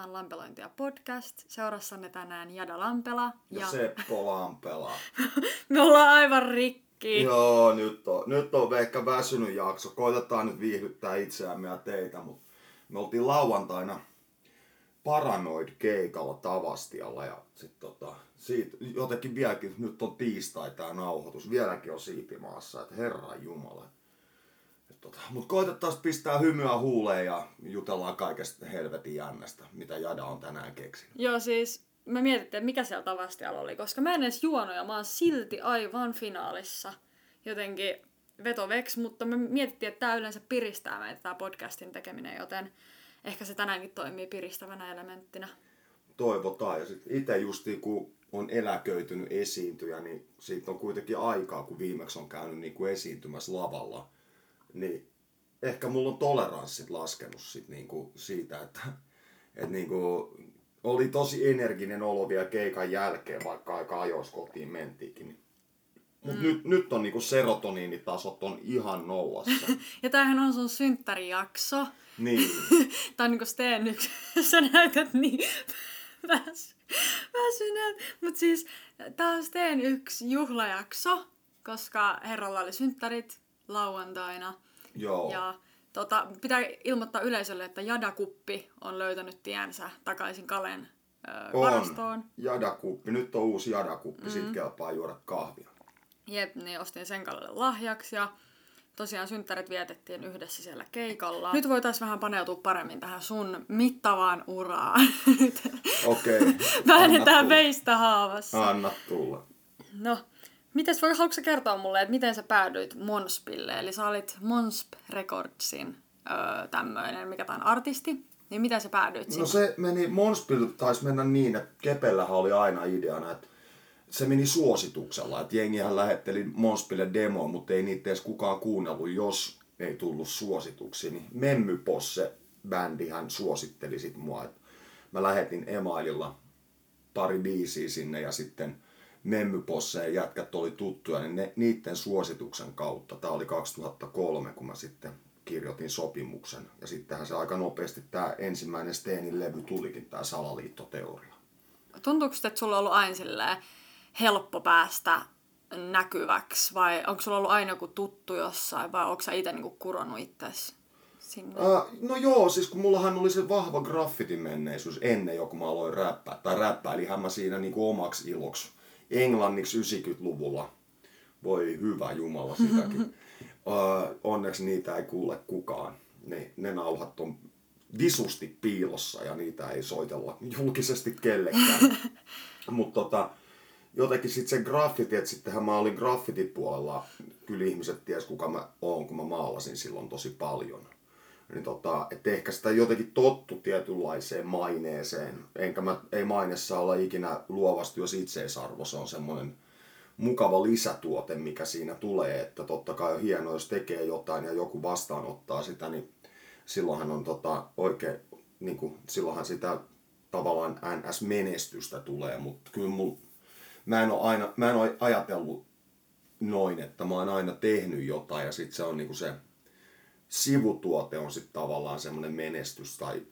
kuuntelemaan Lampelointia podcast. Seurassanne tänään Jada Lampela. Ja, ja Seppo Lampela. Me ollaan aivan rikki. Joo, nyt on, nyt on ehkä väsynyt jakso. Koitetaan nyt viihdyttää itseämme ja teitä, mutta me oltiin lauantaina Paranoid keikalla Tavastialla ja sit tota, siitä jotenkin vieläkin, nyt on tiistai tää nauhoitus, vieläkin on siipimaassa, että herran jumala. Tota, Mutta koitetaan pistää hymyä huuleen ja jutellaan kaikesta helvetin jännästä, mitä Jada on tänään keksinyt. Joo, siis me mietittiin, että mikä siellä Tavastialla oli, koska mä en edes juonut ja mä oon silti aivan finaalissa. Jotenkin vetoveks, mutta me mietittiin, että tämä yleensä piristää meitä tämä podcastin tekeminen, joten ehkä se tänäänkin toimii piristävänä elementtinä. Toivotaan. Ja sitten itse justiin, kun on eläköitynyt esiintyjä, niin siitä on kuitenkin aikaa, kun viimeksi on käynyt niin kuin esiintymässä lavalla. Niin ehkä mulla on toleranssit laskenut sit niin kuin siitä, että, että niin kuin oli tosi energinen olo vielä keikan jälkeen, vaikka aika ajoissa kotiin mentiinkin. Mutta mm. nyt, nyt on niinku serotoniinitasot on ihan nollassa. ja tämähän on sun synttärijakso. Niin. Tää on niinku Steen yksi. Sä näytät niin väs, väsyneet. Mut siis tää on Steen yksi juhlajakso, koska herralla oli synttärit lauantaina. Joo. Ja tota, pitää ilmoittaa yleisölle, että Jadakuppi on löytänyt tiensä takaisin Kalen ö, varastoon. On. Jadakuppi. Nyt on uusi Jadakuppi. Mm-hmm. Siitä kelpaa juoda kahvia. Jep, niin ostin sen Kalelle lahjaksi ja tosiaan synttärit vietettiin yhdessä siellä keikalla. Nyt voitaisiin vähän paneutua paremmin tähän sun mittavaan uraan. Okei. Okay. Väännetään veistä haavassa. Anna tulla. No, mites voi, haluatko kertoa mulle, että miten sä päädyit Monspille? Eli sä olit Monsp Recordsin öö, tämmöinen, mikä tämä on artisti. Niin miten sä päädyit No se meni, Monspille taisi mennä niin, että Kepellähän oli aina ideana, että se meni suosituksella. Että jengihän lähetteli Monspille demoa, mutta ei niitä edes kukaan kuunnellut, jos ei tullut suosituksi. Niin Memmyposse bändihän suositteli sit mua. Et mä lähetin emaililla pari biisiä sinne ja sitten Memmyposseen jätkät oli tuttuja, niin ne, niiden suosituksen kautta. Tämä oli 2003, kun mä sitten kirjoitin sopimuksen. Ja sittenhän se aika nopeasti tämä ensimmäinen Steenin levy tulikin, tämä salaliittoteoria. Tuntuuko että sulla on ollut aina silleen, helppo päästä näkyväksi vai onko sulla ollut aina joku tuttu jossain vai onko sä itse niinku kuronut itsesi sinne? Uh, no joo, siis kun mullahan oli se vahva graffitin menneisyys ennen jo kun mä aloin räppää. Tai räppäilihän mä siinä niinku omaksi iloksi englanniksi 90-luvulla. Voi hyvä jumala sitäkin. onneksi niitä ei kuule kukaan. Ne, ne nauhat on visusti piilossa ja niitä ei soitella julkisesti kellekään. Mutta tota, jotenkin sitten se graffiti, että sittenhän mä olin graffitipuolella, kyllä ihmiset ties kuka mä oon, kun mä maalasin silloin tosi paljon. Niin tota, että ehkä sitä jotenkin tottu tietynlaiseen maineeseen. Enkä mä, ei mainessa olla ikinä luovasti, jos itseisarvo, se on semmoinen mukava lisätuote, mikä siinä tulee. Että totta kai on hienoa, jos tekee jotain ja joku vastaanottaa sitä, niin silloinhan on tota, oikein, niin kuin, silloinhan sitä tavallaan NS-menestystä tulee, mutta kyllä mulla mä en ole aina, mä en ole ajatellut noin, että mä oon aina tehnyt jotain ja sitten se on niinku se sivutuote on sitten tavallaan semmoinen menestys tai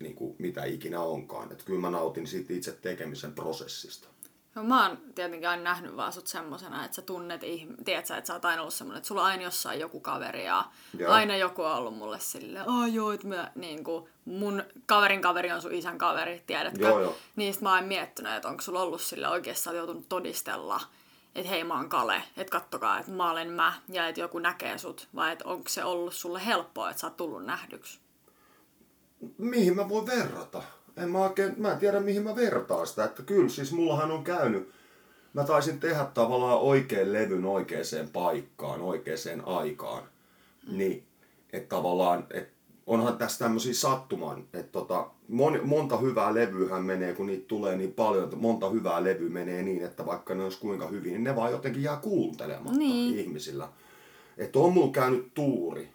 niinku mitä ikinä onkaan. Että kyllä mä nautin siitä itse tekemisen prosessista. No, mä oon tietenkin aina nähnyt vaan sut semmosena, että sä tunnet ihmisiä, tiedät sä, että sä oot aina ollut semmonen, että sulla on aina jossain joku kaveri ja joo. aina joku on ollut mulle silleen, oh joo, että mä, niin kuin, mun kaverin kaveri on sun isän kaveri, tiedätkö? Joo, joo. Niistä mä oon miettinyt, että onko sulla ollut sille oikeassa joutunut todistella, että hei mä oon Kale, että kattokaa, että mä olen mä ja että joku näkee sut, vai että onko se ollut sulle helppoa, että sä oot tullut nähdyksi? Mihin mä voin verrata? en mä oikein, mä en tiedä mihin mä vertaan sitä, että kyllä siis mullahan on käynyt, mä taisin tehdä tavallaan oikean levyn oikeaan paikkaan, oikeaan aikaan, mm. niin että tavallaan, että onhan tässä tämmöisiä sattuman, että tota, mon, monta hyvää levyhän menee, kun niitä tulee niin paljon, että monta hyvää levyä menee niin, että vaikka ne olisi kuinka hyvin, niin ne vaan jotenkin jää kuuntelematta niin. ihmisillä. Että on mulla käynyt tuuri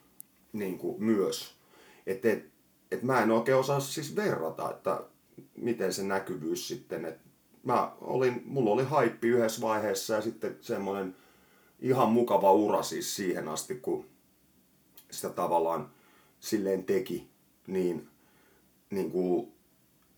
niin kuin myös. Että et, et mä en oikein osaa siis verrata, että miten se näkyvyys sitten, että mä olin, mulla oli haippi yhdessä vaiheessa ja sitten semmoinen ihan mukava ura siis siihen asti, kun sitä tavallaan silleen teki, niin, niin kuin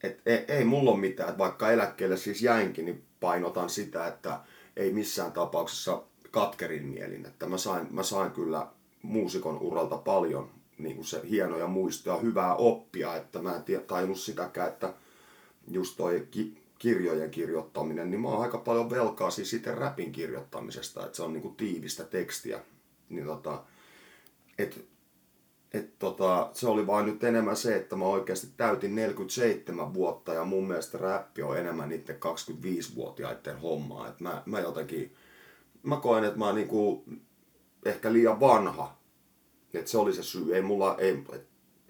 et ei, ei mulla ole mitään, että vaikka eläkkeelle siis jäinkin, niin painotan sitä, että ei missään tapauksessa katkerin mielin. Että mä sain, mä sain kyllä muusikon uralta paljon niin kuin se hienoja muistoja, hyvää oppia, että mä en tiedä, tajunnut sitäkään, että just toi ki- kirjojen kirjoittaminen, niin mä oon aika paljon velkaa siis itse räpin kirjoittamisesta, että se on niin kuin tiivistä tekstiä. Niin tota, et, et tota, se oli vain nyt enemmän se, että mä oikeasti täytin 47 vuotta ja mun mielestä räppi on enemmän niiden 25-vuotiaiden hommaa. Et mä, mä jotenkin, mä koen, että mä oon niinku ehkä liian vanha. Et se oli se syy. Ei mulla, ei,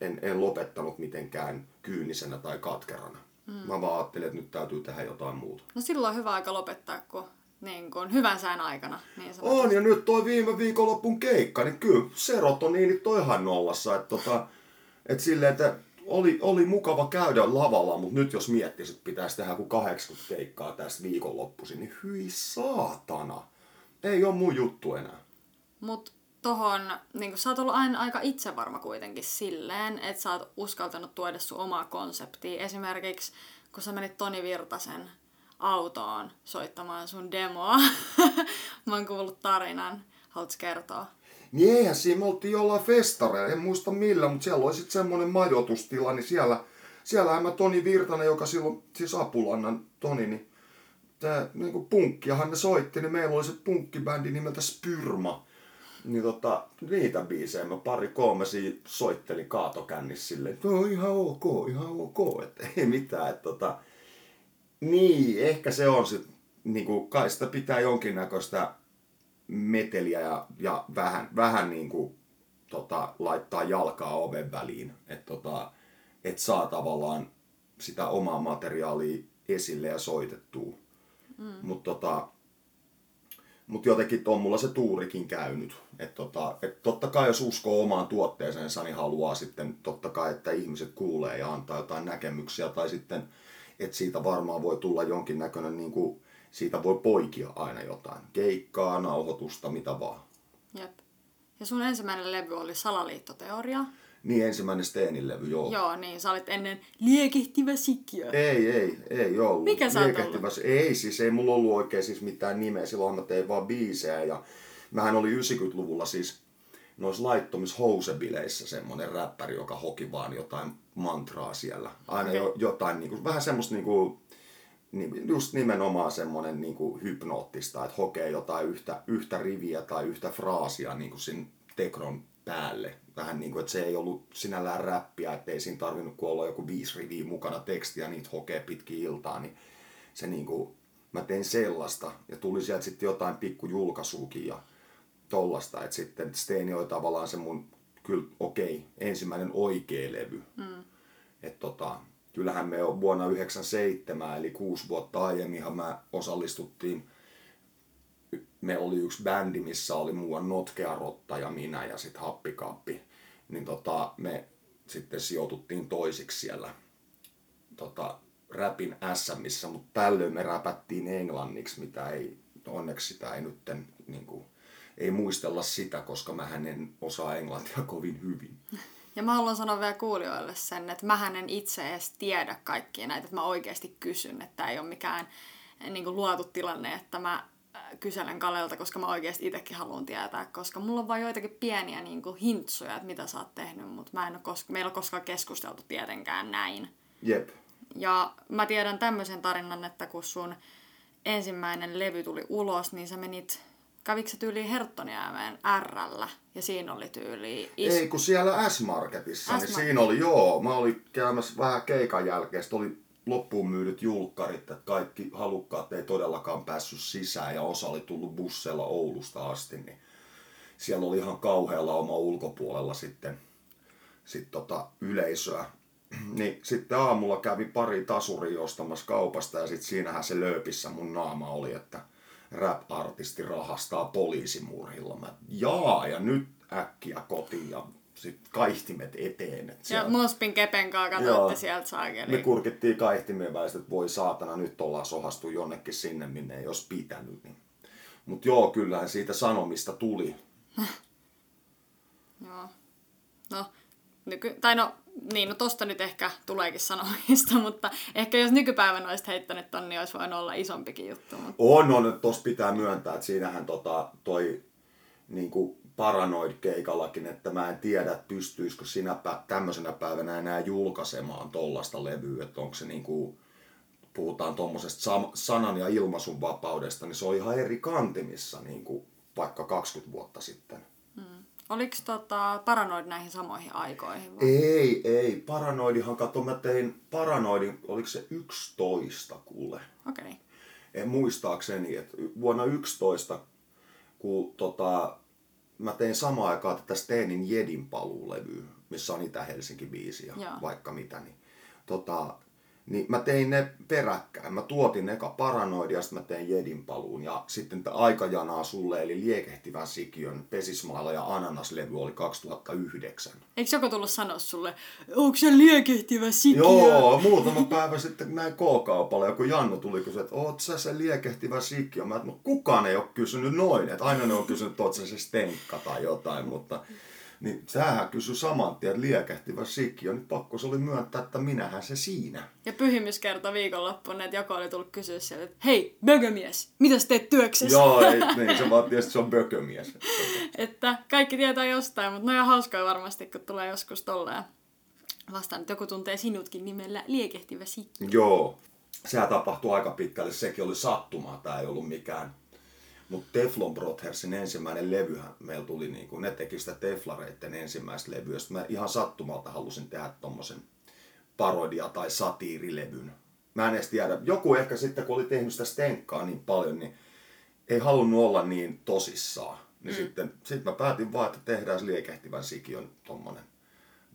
en, en lopettanut mitenkään kyynisenä tai katkerana. Mm. Mä vaan ajattelin, että nyt täytyy tehdä jotain muuta. No silloin on hyvä aika lopettaa, kun niin kuin, hyvän sään aikana. Niin on, ja nyt toi viime viikonloppun keikka, niin kyllä serotoniinit toi ihan nollassa. Että tota, et silleen, että oli, oli mukava käydä lavalla, mutta nyt jos miettisit, että pitäisi tehdä kuin 80 keikkaa tästä viikonloppuisin, niin hyi saatana. Ei ole mun juttu enää. Mut tohon, niin sä oot ollut aina aika itsevarma kuitenkin silleen, että sä oot uskaltanut tuoda sun omaa konseptia. Esimerkiksi kun sä menit Toni Virtasen autoon soittamaan sun demoa. Mä oon kuullut tarinan. Haluatko kertoa? Niin eihän siinä me oltiin jollain festareilla, en muista millä, mutta siellä oli sitten semmoinen majoitustila, niin siellä, siellä mä Toni Virtanen, joka silloin, siis Apulannan Toni, niin tää niinku punkkiahan ne soitti, niin meillä oli se punkkibändi nimeltä Spyrma. Niin tota, niitä biisejä mä pari kolmesia soittelin kaatokännissä silleen, että no ihan ok, ihan ok, että ei mitään, että tota, niin, ehkä se on sit, niinku, kai sitä pitää jonkinnäköistä meteliä ja, ja vähän, vähän niinku, tota, laittaa jalkaa oven väliin, että tota, et saa tavallaan sitä omaa materiaalia esille ja soitettua. Mm. Mutta tota, mut jotenkin on mulla se tuurikin käynyt. Et tota, et totta kai jos uskoo omaan tuotteeseensa, niin haluaa sitten totta kai, että ihmiset kuulee ja antaa jotain näkemyksiä tai sitten että siitä varmaan voi tulla jonkinnäköinen, niin kuin, siitä voi poikia aina jotain. Keikkaa, nauhoitusta, mitä vaan. Jep. Ja sun ensimmäinen levy oli Salaliittoteoria. Niin, ensimmäinen Steenin levy, joo. Joo, niin, sä olit ennen liekehtivä sikiö. Ei, ei, ei ollut. Mikä sä ollut? Ei, siis ei mulla ollut oikein siis mitään nimeä, silloin mä tein vaan biisejä ja mähän oli 90-luvulla siis noissa laittomissa housebileissä semmonen räppäri, joka hoki vaan jotain mantraa siellä. Aina okay. jo, jotain, niin kuin, vähän semmoista niin kuin, niin, just nimenomaan semmoinen niin kuin hypnoottista, että hokee jotain yhtä, yhtä riviä tai yhtä fraasia niin kuin siinä tekron päälle. Vähän niin kuin, että se ei ollut sinällään räppiä, että ei siinä tarvinnut kuin olla joku viisi riviä mukana tekstiä, niitä hokee pitkin iltaa, niin se niin kuin, mä tein sellaista ja tuli sieltä sitten jotain pikku julkaisuukin ja tollasta, että sitten Steeni oli tavallaan se mun, kyllä okei, okay, ensimmäinen oikea levy. Mm. Et tota, kyllähän me on vuonna 97, eli kuusi vuotta aiemminhan mä osallistuttiin, me oli yksi bändi, missä oli muuan Notkea Rotta ja minä ja sitten Happikappi. Niin tota, me sitten sijoituttiin toisiksi siellä tota, rapin SMissä, mutta tällöin me räpättiin englanniksi, mitä ei, onneksi sitä ei nytten niin ei muistella sitä, koska mä en osaa englantia kovin hyvin. Ja mä haluan sanoa vielä kuulijoille sen, että mä en itse edes tiedä kaikkia näitä, että mä oikeasti kysyn, että ei ole mikään niin kuin luotu tilanne, että mä äh, kyselen Kalelta, koska mä oikeasti itsekin haluan tietää, koska mulla on vain joitakin pieniä niin kuin hintsuja, että mitä sä oot tehnyt, mutta mä en ole koska, meillä on koskaan keskusteltu tietenkään näin. Jep. Ja mä tiedän tämmöisen tarinan, että kun sun ensimmäinen levy tuli ulos, niin sä menit kävikö se tyyli Herttoniäämeen Rllä ja siinä oli tyyli... Is... Ei, kun siellä S-Marketissa, S-Market. niin siinä oli, joo, mä olin käymässä vähän keikan jälkeen, oli loppuun myydyt julkkarit, että kaikki halukkaat ei todellakaan päässyt sisään ja osa oli tullut bussella Oulusta asti, niin siellä oli ihan kauhealla oma ulkopuolella sitten sit tota yleisöä. niin sitten aamulla kävi pari tasuri ostamassa kaupasta ja sitten siinähän se lööpissä mun naama oli, että rap-artisti rahastaa poliisimurhilla. Mä, jaa, ja nyt äkkiä kotiin ja sitten kaihtimet eteen. Et siellä... Ja Mospin kepen kanssa katsoitte sieltä saakeli. Me kurkittiin kaihtimien välistä, että voi saatana, nyt ollaan sohastu jonnekin sinne, minne ei olisi pitänyt. Niin. Mutta joo, kyllähän siitä sanomista tuli. joo. No, nyky... Tai no, niin, no tosta nyt ehkä tuleekin sanomista, mutta ehkä jos nykypäivänä olisit heittänyt ton, niin olisi voinut olla isompikin juttu. Mutta... On, on. Tuossa pitää myöntää, että siinähän tota, toi niin kuin paranoid-keikallakin, että mä en tiedä, pystyisikö sinä pä- tämmöisenä päivänä enää julkaisemaan tollasta levyä, että onko se niin kuin, puhutaan tuommoisesta sam- sanan ja ilmaisun vapaudesta, niin se on ihan eri kantimissa niin kuin vaikka 20 vuotta sitten. Oliko tota, paranoid näihin samoihin aikoihin? Vai? Ei, ei. Paranoidihan, kato, mä tein paranoidin, oliko se 11 kuule? Okei. Okay. En muistaakseni, että vuonna 11, kun tota, mä tein samaan aikaan tätä Steenin Jedin paluulevy, missä on Itä-Helsinki biisi ja Joo. vaikka mitä, niin, tota, niin mä tein ne peräkkäin. Mä tuotin eka paranoidi ja sitten mä tein Jedin paluun. Ja sitten tätä aikajanaa sulle, eli Liekehtivän sikiön Pesismailla ja Ananaslevy oli 2009. Eikö joku tullut sanoa sulle, onko se liekehtivä sikiö? Joo, muutama päivä sitten näin K-kaupalla joku Jannu tuli kysyä, että oot sä se liekehtivä sikiö? Mä, että no kukaan ei ole kysynyt noin, että aina ne on kysynyt, että oot sä se stenkka tai jotain, mutta niin sähän kysyi saman tien, että liekehtivä sikiö, niin pakko se oli myöntää, että minähän se siinä. Ja pyhimys kertoi viikonloppuna, että joku oli tullut kysyä sieltä, että hei, bögömies, mitä sä teet työksessä? Joo, ei, niin se vaan tietysti se on bökömies. että kaikki tietää jostain, mutta no ihan hauskoja varmasti, kun tulee joskus tolleen vastaan, että joku tuntee sinutkin nimellä liekehtivä sikiö. Joo, sehän tapahtui aika pitkälle, sekin oli sattumaa, tämä ei ollut mikään. Mutta Teflon Brothersin ensimmäinen levyhän meillä tuli, niinku, ne teki sitä Teflareitten ensimmäistä levyä. Sitten mä ihan sattumalta halusin tehdä tommosen parodia- tai satiirilevyn. Mä en edes tiedä. Joku ehkä sitten, kun oli tehnyt sitä stenkkaa niin paljon, niin ei halunnut olla niin tosissaan. Niin mm. sitten sit mä päätin vaan, että tehdään liekehtivän sikiön tommonen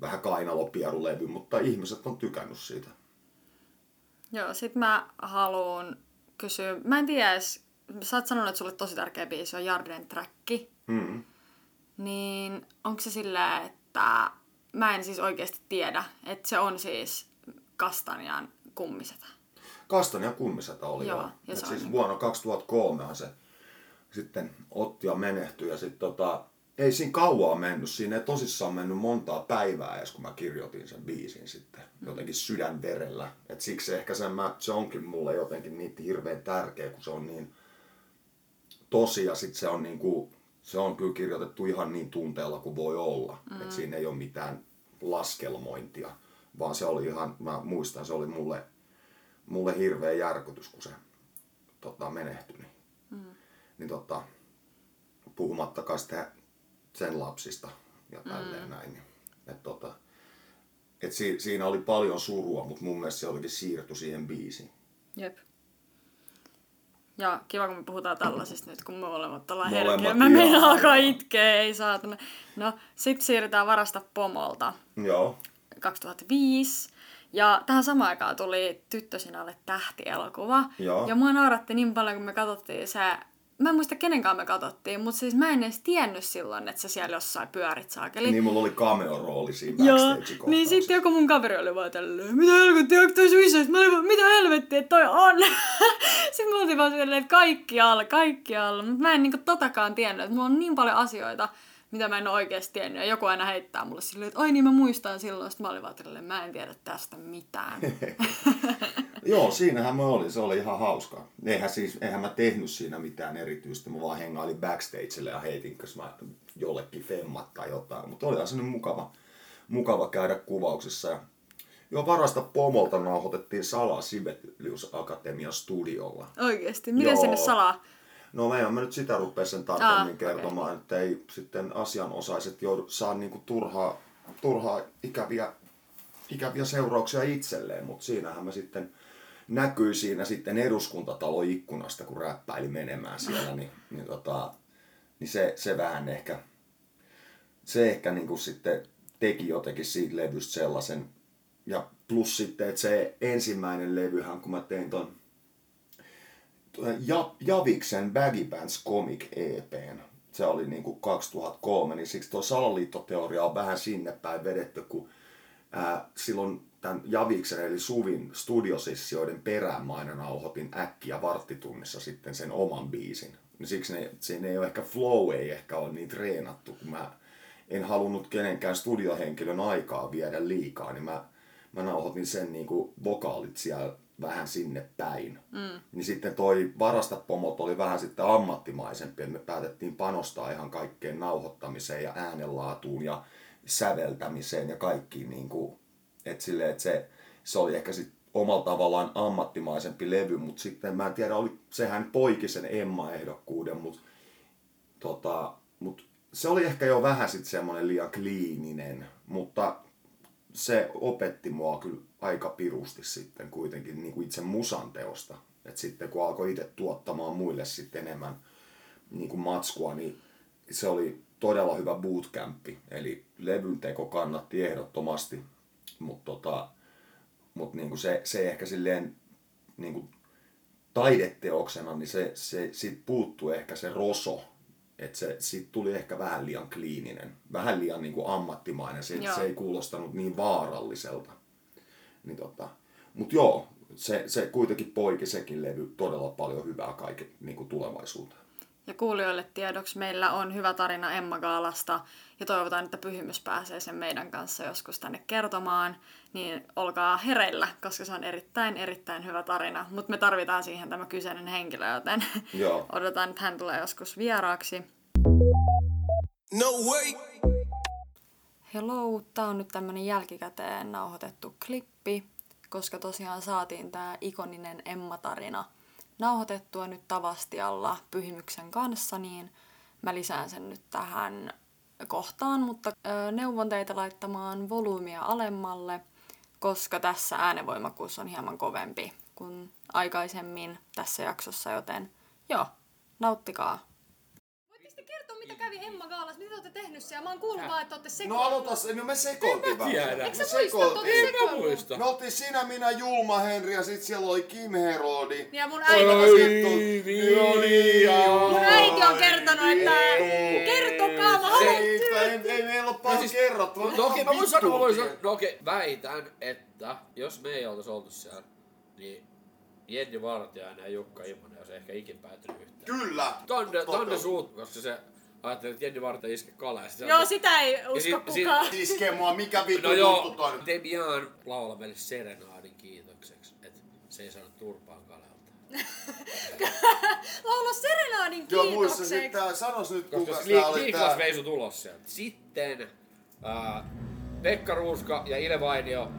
vähän kainalopierulevy, mutta ihmiset on tykännyt siitä. Joo, sit mä haluun kysyä, mä en tiedä edes, sä oot sanonut, että sulle tosi tärkeä biisi on Jarden Tracki, Mm. niin onko se sillä, että mä en siis oikeasti tiedä, että se on siis Kastanjan kummisetä. Kastania kummisetä oli Joo, joo. ja se siis niin- vuonna 2003 se sitten otti ja menehtyi. Ja sit tota, ei siinä kauaa mennyt. Siinä ei tosissaan mennyt montaa päivää edes, kun mä kirjoitin sen biisin sitten. Jotenkin sydänverellä. Et siksi ehkä sen mä, se onkin mulle jotenkin niin hirveän tärkeä, kun se on niin tosi ja sit se on niinku, se on kyllä kirjoitettu ihan niin tunteella kuin voi olla. Mm. Et siinä ei ole mitään laskelmointia, vaan se oli ihan, mä muistan, se oli mulle, mulle hirveä järkytys, kun se tota, menehtyi. Niin, mm. niin tota, puhumattakaan sitten sen lapsista ja tälleen mm. näin. Niin, et, tota, et si, siinä oli paljon surua, mutta mun mielestä se olikin siirty siihen biisiin. Jep. Ja kiva, kun me puhutaan tällaisista nyt, kun me molemmat ollaan herkkiä. Mä ihan- alkaa itkeä, ei saatana. No, sit siirrytään Varasta pomolta. Joo. 2005. Ja tähän samaan aikaan tuli Tyttösinälle tähtielokuva. Joo. Ja mua nauratti niin paljon, kun me katsottiin se... Mä en muista kenenkaan me katsottiin, mutta siis mä en edes tiennyt silloin, että sä siellä jossain pyörit saakeli. Niin mulla oli cameo-rooli siinä Joo, niin sitten joku mun kaveri oli vaan tälleen, mitä helvettiä, onko toi suicide? Mä olin vaan, mitä helvettiä, että toi on. sitten me oltiin vaan silleen, että kaikki alla, kaikki alla. Mutta mä en niinku totakaan tiennyt, että mulla on niin paljon asioita, mitä mä en ole oikeasti tiennyt. Ja joku aina heittää mulle silleen, että oi niin mä muistan silloin. Sitten mä olin vaan tälleen, mä en tiedä tästä mitään. Joo, siinähän mä olin. Se oli ihan hauska. Eihän, siis, eihän mä tehnyt siinä mitään erityistä. Mä vaan hengailin backstagelle ja heitin, jos mä jollekin femmat tai jotain. Mutta olihan se nyt mukava, mukava käydä kuvauksissa. Ja Joo, varasta pomolta nauhoitettiin salaa Sibelius Akatemia studiolla. Oikeesti, miten Joo. sinne salaa? No me mä nyt sitä rupea sen tarkemmin Aa, ah, kertomaan, okay. että ei sitten asianosaiset joudu, saa niinku turhaa, turhaa ikäviä, ikäviä seurauksia itselleen, mutta siinähän mä sitten näkyi siinä sitten eduskuntatalo ikkunasta, kun räppäili menemään siellä, niin, niin, tota, niin se, se vähän ehkä, se ehkä niinku sitten teki jotenkin siitä levystä sellaisen, ja plus sitten, että se ensimmäinen levyhän, kun mä tein ton ja, Javiksen Baggy Pants Comic EPn. Se oli niinku 2003, niin siksi tuo salaliittoteoria on vähän sinne päin vedetty, kun ää, silloin tämän Javiksen eli Suvin studiosessioiden perään mä aina nauhoitin äkkiä varttitunnissa sitten sen oman biisin. Niin siksi ne, siinä ei ole ehkä flow ei ehkä ole niin treenattu, kun mä en halunnut kenenkään studiohenkilön aikaa viedä liikaa, niin mä, mä nauhoitin sen niin kuin vokaalit siellä vähän sinne päin. Mm. Niin sitten toi varastapomot oli vähän sitten ammattimaisempi, että me päätettiin panostaa ihan kaikkeen nauhoittamiseen ja äänenlaatuun ja säveltämiseen ja kaikkiin. Niin kuin, että silleen, että se, se oli ehkä sitten omalla tavallaan ammattimaisempi levy, mutta sitten mä en tiedä, oli, sehän poiki sen Emma-ehdokkuuden, mutta tota, mut se oli ehkä jo vähän sitten semmoinen liian kliininen, mutta se opetti mua kyllä aika pirusti sitten kuitenkin niin kuin itse musan teosta. Et sitten kun alkoi itse tuottamaan muille sitten enemmän niin kuin matskua, niin se oli todella hyvä bootcampi. Eli levyn teko kannatti ehdottomasti, mutta tota, mut niin kuin se, se ehkä silleen niin kuin taideteoksena, niin se, se, siitä puuttuu ehkä se roso että se sit tuli ehkä vähän liian kliininen, vähän liian niin kuin ammattimainen, se, se ei kuulostanut niin vaaralliselta. Niin tota, Mutta joo, se, se kuitenkin poiki sekin levy todella paljon hyvää kaiken niin tulevaisuuteen. Ja kuulijoille tiedoksi meillä on hyvä tarina Emma Gaalasta ja toivotaan, että Pyhimys pääsee sen meidän kanssa joskus tänne kertomaan. Niin olkaa hereillä, koska se on erittäin, erittäin hyvä tarina. Mutta me tarvitaan siihen tämä kyseinen henkilö, joten Joo. odotetaan, että hän tulee joskus vieraaksi. No way! Hello, tää on nyt tämmönen jälkikäteen nauhoitettu klippi, koska tosiaan saatiin tää ikoninen Emma-tarina – nauhoitettua nyt Tavastialla Pyhimyksen kanssa, niin mä lisään sen nyt tähän kohtaan, mutta neuvon teitä laittamaan volyymia alemmalle, koska tässä äänenvoimakkuus on hieman kovempi kuin aikaisemmin tässä jaksossa, joten joo, nauttikaa mitä kävi Emma Gaalas? Mitä te olette tehnyt siellä? Mä oon kuullut vaan, että olette sekoillut. No aloita, no me sekoiltiin vähän. Tiedä. Eikö sä muista, että En muista. Me oltiin sinä, minä, Julma Henri ja sit siellä oli Kim Herodi. Ja mun äiti... Oi, niin, Mun äiti on kertonut, että kertokaa, mä haluan ei, ei meillä ole paljon no siis, kerrottu. No okei, mä voin sanoa, mä voin sanoa, no okei, väitän, että jos me ei oltais oltu siellä, niin Jenni Vartiainen ja Jukka Immonen olisi ehkä ikin päätynyt yhteen. Kyllä! Tonne, tonne suut, koska se ajattelin, että Jenni Varta iske kaleen. Joo, sitä ei usko si- kukaan. Si- iskee mua, mikä vittu no joo, juttu toi? Demian laula meille serenaadin kiitokseksi, että se ei saanut turpaan Kalelta. laula serenaadin kiitokseksi. Joo, muista sitten, sanos nyt kuka sitä oli Niklas tää. Veisu tulos sieltä. Sitten äh, Pekka Ruuska ja Ile Vainio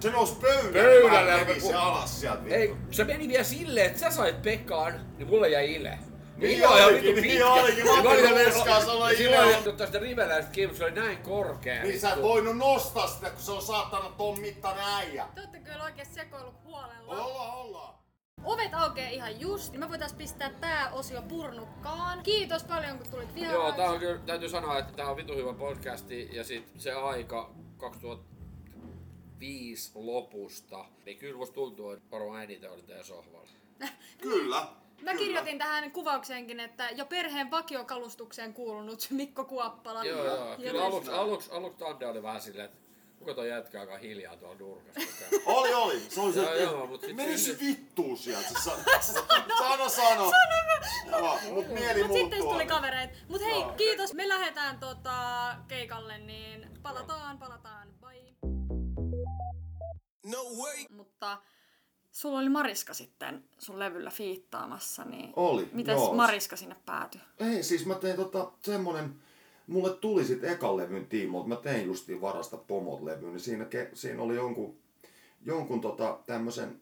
se nousi pöydälle. Pöydälle. Ja se alas sieltä. Ei, se meni vielä silleen, että sä sait Pekkaan, niin mulle jäi Ile. Niin joo, ja vittu Niin olikin, Matti Veskaa sanoi Silloin mutta sitä riveläistä kiinni, se oli näin korkea. Niin sä et voinut nostaa sitä, kun se on saattanut ton mittainen äijä. Te ootte kyllä oikeesti sekoillut huolella. Ollaan, ollaan. Ovet aukeaa ihan just, niin me voitais pistää tää osio purnukkaan. Kiitos paljon kun tulit vieraaksi. Joo, tää on kyllä, täytyy sanoa, että tää on vitu hyvä podcasti ja sit se aika 2005 lopusta, niin kyllä musta tuntuu, että varmaan eniten oli teidän sohvalla. kyllä. Mä Kyllä. kirjoitin tähän kuvaukseenkin, että jo perheen vakiokalustukseen kuulunut Mikko Kuoppala. Joo, joo. Kyllä aluksi, aluksi, aluksi Tande oli vähän silleen, että kuka toi jätkä aika hiljaa tuolla nurkassa Oli, oli. Se oli se, joo, joo, mut sit meni se vittuu sieltä. Sano, sano. sano. Joo, mut mieli mut sitten tuli kavereita. Mut hei, no. kiitos. Me lähdetään tota keikalle, niin palataan, palataan. Bye. No way. Mutta Sulla oli Mariska sitten sun levyllä fiittaamassa, niin oli, miten Mariska sinne päätyi? Ei, siis mä tein tota semmonen, mulle tuli sit ekan levyn tiimoilta, mä tein justiin varasta pomot levyyn, niin siinä, siinä oli jonkun, jonkun tota tämmösen